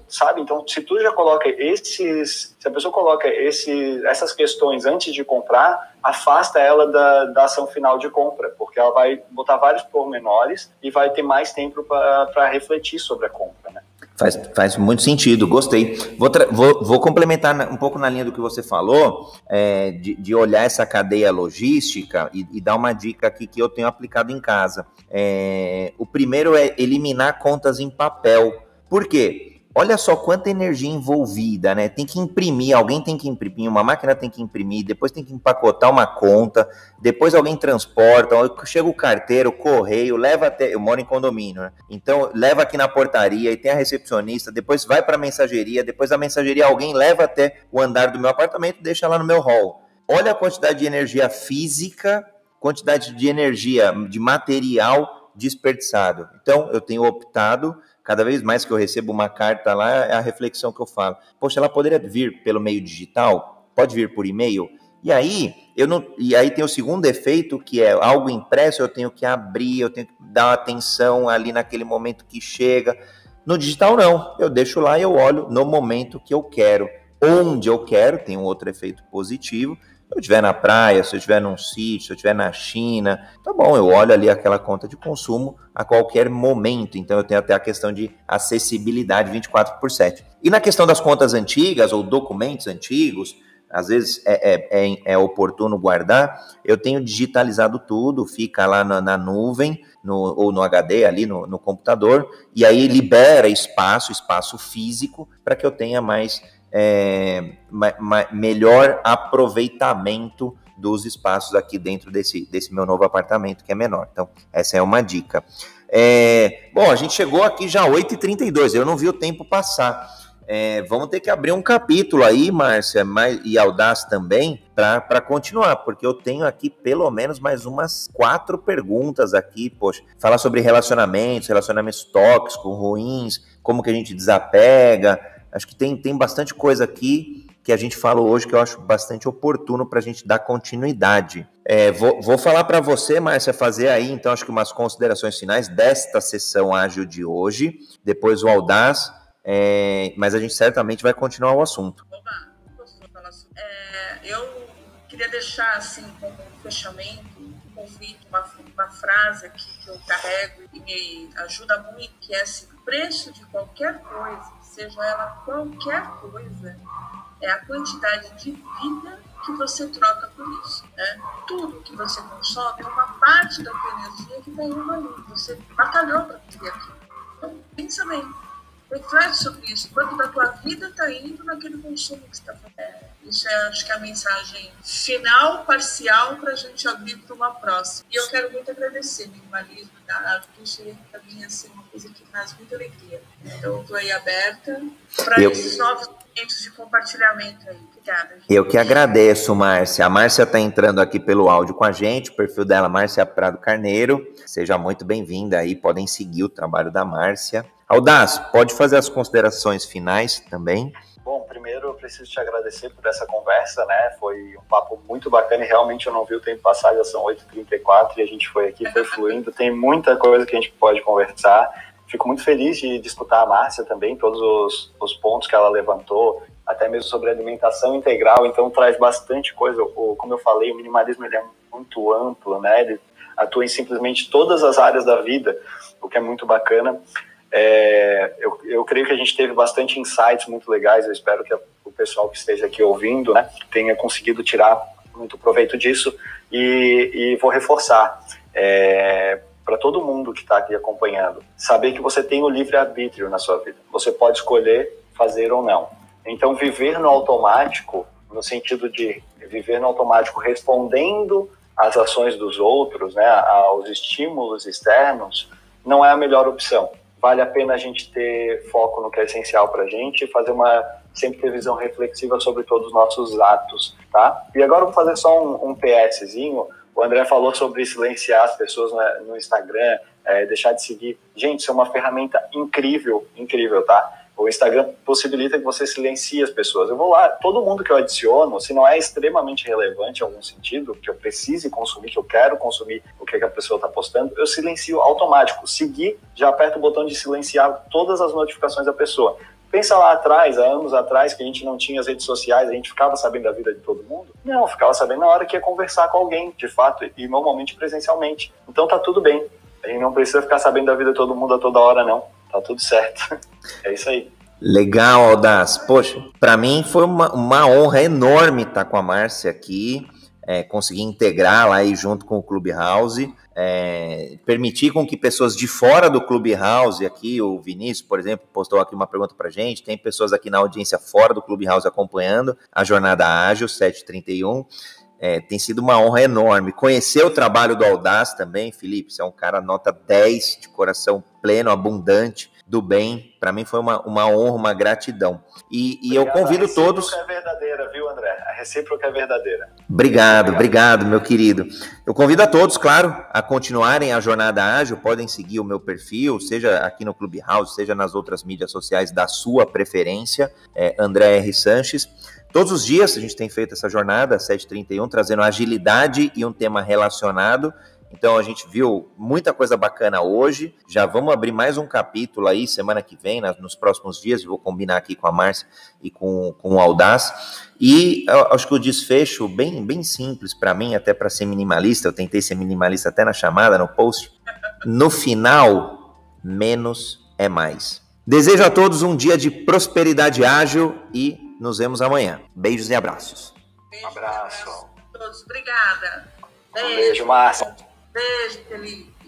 sabe? Então, se tu já coloca esses, se a pessoa coloca esse, essas questões antes de comprar, afasta ela da, da ação final de compra, porque ela vai botar vários pormenores e vai ter mais tempo para refletir sobre a compra, né? Faz, faz muito sentido, gostei. Vou, vou, vou, complementar um pouco na linha do que você falou, é, de, de, olhar essa cadeia logística e, e, dar uma dica aqui que eu tenho aplicado em casa. É, o primeiro é eliminar contas em papel. Por quê? Olha só quanta energia envolvida, né? Tem que imprimir, alguém tem que imprimir, uma máquina tem que imprimir, depois tem que empacotar uma conta, depois alguém transporta, chega o carteiro, o correio, leva até. Eu moro em condomínio, né? Então leva aqui na portaria e tem a recepcionista, depois vai para a mensageria, depois da mensageria alguém leva até o andar do meu apartamento e deixa lá no meu hall. Olha a quantidade de energia física, quantidade de energia, de material desperdiçado. Então eu tenho optado Cada vez mais que eu recebo uma carta lá, é a reflexão que eu falo. Poxa, ela poderia vir pelo meio digital? Pode vir por e-mail? E aí, eu não, e aí tem o segundo efeito, que é algo impresso, eu tenho que abrir, eu tenho que dar atenção ali naquele momento que chega. No digital, não. Eu deixo lá e eu olho no momento que eu quero. Onde eu quero, tem um outro efeito positivo, eu estiver na praia, se eu estiver num sítio, se eu estiver na China, tá bom, eu olho ali aquela conta de consumo a qualquer momento. Então eu tenho até a questão de acessibilidade 24 por 7. E na questão das contas antigas ou documentos antigos, às vezes é, é, é, é oportuno guardar, eu tenho digitalizado tudo, fica lá na, na nuvem, no, ou no HD ali no, no computador, e aí libera espaço, espaço físico, para que eu tenha mais é, ma, ma, melhor aproveitamento dos espaços aqui dentro desse, desse meu novo apartamento, que é menor. Então, essa é uma dica. É, bom, a gente chegou aqui já 8h32, eu não vi o tempo passar. É, vamos ter que abrir um capítulo aí, Márcia, mais, e Audaz também, para continuar, porque eu tenho aqui pelo menos mais umas quatro perguntas aqui, poxa, falar sobre relacionamentos, relacionamentos tóxicos, ruins, como que a gente desapega, acho que tem, tem bastante coisa aqui que a gente falou hoje que eu acho bastante oportuno para a gente dar continuidade. É, vou, vou falar para você, Márcia, fazer aí, então, acho que umas considerações finais desta sessão ágil de hoje, depois o Audaz, é, mas a gente certamente vai continuar o assunto. É, eu queria deixar, assim, como fechamento, um convite, uma, uma frase aqui que eu carrego e me ajuda muito, que é assim, o preço de qualquer coisa, seja ela qualquer coisa, é a quantidade de vida que você troca por isso. Né? Tudo que você consome é uma parte da tua energia que está indo ali. Você batalhou para ter aquilo. Então, pensa bem. Reflete sobre isso. Quanto da tua vida está indo naquele consumo que você está fazendo. É, isso é, acho que é a mensagem final, parcial, para a gente abrir para uma próxima. E eu quero muito agradecer o minimalismo da arte, isso para mim assim, uma coisa que traz muita alegria. Então, estou aí aberta para eu... esses novos momentos de compartilhamento aí. Obrigada. Gente. Eu que agradeço, Márcia. A Márcia está entrando aqui pelo áudio com a gente, o perfil dela, Márcia Prado Carneiro. Seja muito bem-vinda aí, podem seguir o trabalho da Márcia. Aldaz, pode fazer as considerações finais também? Bom, primeiro eu preciso te agradecer por essa conversa, né? Foi um papo muito bacana e realmente eu não vi o tempo passar, já são 8h34 e a gente foi aqui, foi fluindo. Tem muita coisa que a gente pode conversar. Fico muito feliz de, de escutar a Márcia também, todos os, os pontos que ela levantou, até mesmo sobre alimentação integral, então traz bastante coisa. O, como eu falei, o minimalismo ele é muito amplo, né? Ele atua em simplesmente todas as áreas da vida, o que é muito bacana. É, eu, eu creio que a gente teve bastante insights muito legais. Eu espero que o pessoal que esteja aqui ouvindo né, tenha conseguido tirar muito proveito disso. E, e vou reforçar é, para todo mundo que está aqui acompanhando: saber que você tem o livre-arbítrio na sua vida. Você pode escolher fazer ou não. Então, viver no automático, no sentido de viver no automático respondendo às ações dos outros, né, aos estímulos externos, não é a melhor opção vale a pena a gente ter foco no que é essencial para a gente e fazer uma sempre ter visão reflexiva sobre todos os nossos atos, tá? E agora vou fazer só um, um PSzinho. O André falou sobre silenciar as pessoas no, no Instagram, é, deixar de seguir. Gente, isso é uma ferramenta incrível, incrível, tá? O Instagram possibilita que você silencie as pessoas. Eu vou lá, todo mundo que eu adiciono, se não é extremamente relevante em algum sentido, que eu precise consumir, que eu quero consumir o que, a pessoa está postando, eu silencio automático. Seguir, já aperto o botão de silenciar todas as notificações da pessoa. Pensa lá atrás, há anos atrás, que a gente não tinha as redes sociais, a gente ficava sabendo da vida de todo mundo? Não, ficava sabendo na hora que ia conversar com alguém, de fato, e normalmente presencialmente. Então tá tudo bem. A gente não precisa ficar sabendo da vida de todo mundo a toda hora, não tá tudo certo. É isso aí. Legal, Aldaz. Poxa, para mim foi uma, uma, honra enorme estar com a Márcia aqui, é, conseguir integrar lá e junto com o Clubhouse, é, permitir com que pessoas de fora do Clubhouse, aqui o Vinícius, por exemplo, postou aqui uma pergunta para gente, tem pessoas aqui na audiência fora do Clubhouse acompanhando a Jornada Ágil 731, é, tem sido uma honra enorme. Conhecer o trabalho do Audaz também, Felipe, você é um cara nota 10, de coração pleno, abundante, do bem. Para mim foi uma, uma honra, uma gratidão. E, e eu convido todos. A é verdadeira, viu, André? A recíproca é verdadeira. Obrigado, obrigado, meu querido. Eu convido a todos, claro, a continuarem a jornada ágil. Podem seguir o meu perfil, seja aqui no Clubhouse, seja nas outras mídias sociais da sua preferência, é André R. Sanches. Todos os dias a gente tem feito essa jornada 731, trazendo agilidade e um tema relacionado. Então a gente viu muita coisa bacana hoje. Já vamos abrir mais um capítulo aí semana que vem, nos próximos dias. vou combinar aqui com a Márcia e com, com o Audaz. E acho que o desfecho, bem, bem simples para mim, até para ser minimalista, eu tentei ser minimalista até na chamada, no post. No final, menos é mais. Desejo a todos um dia de prosperidade ágil e nos vemos amanhã. Beijos e abraços. Beijo, abraço. todos. Obrigada. Beijo, um beijo Márcia. Beijo, Felipe.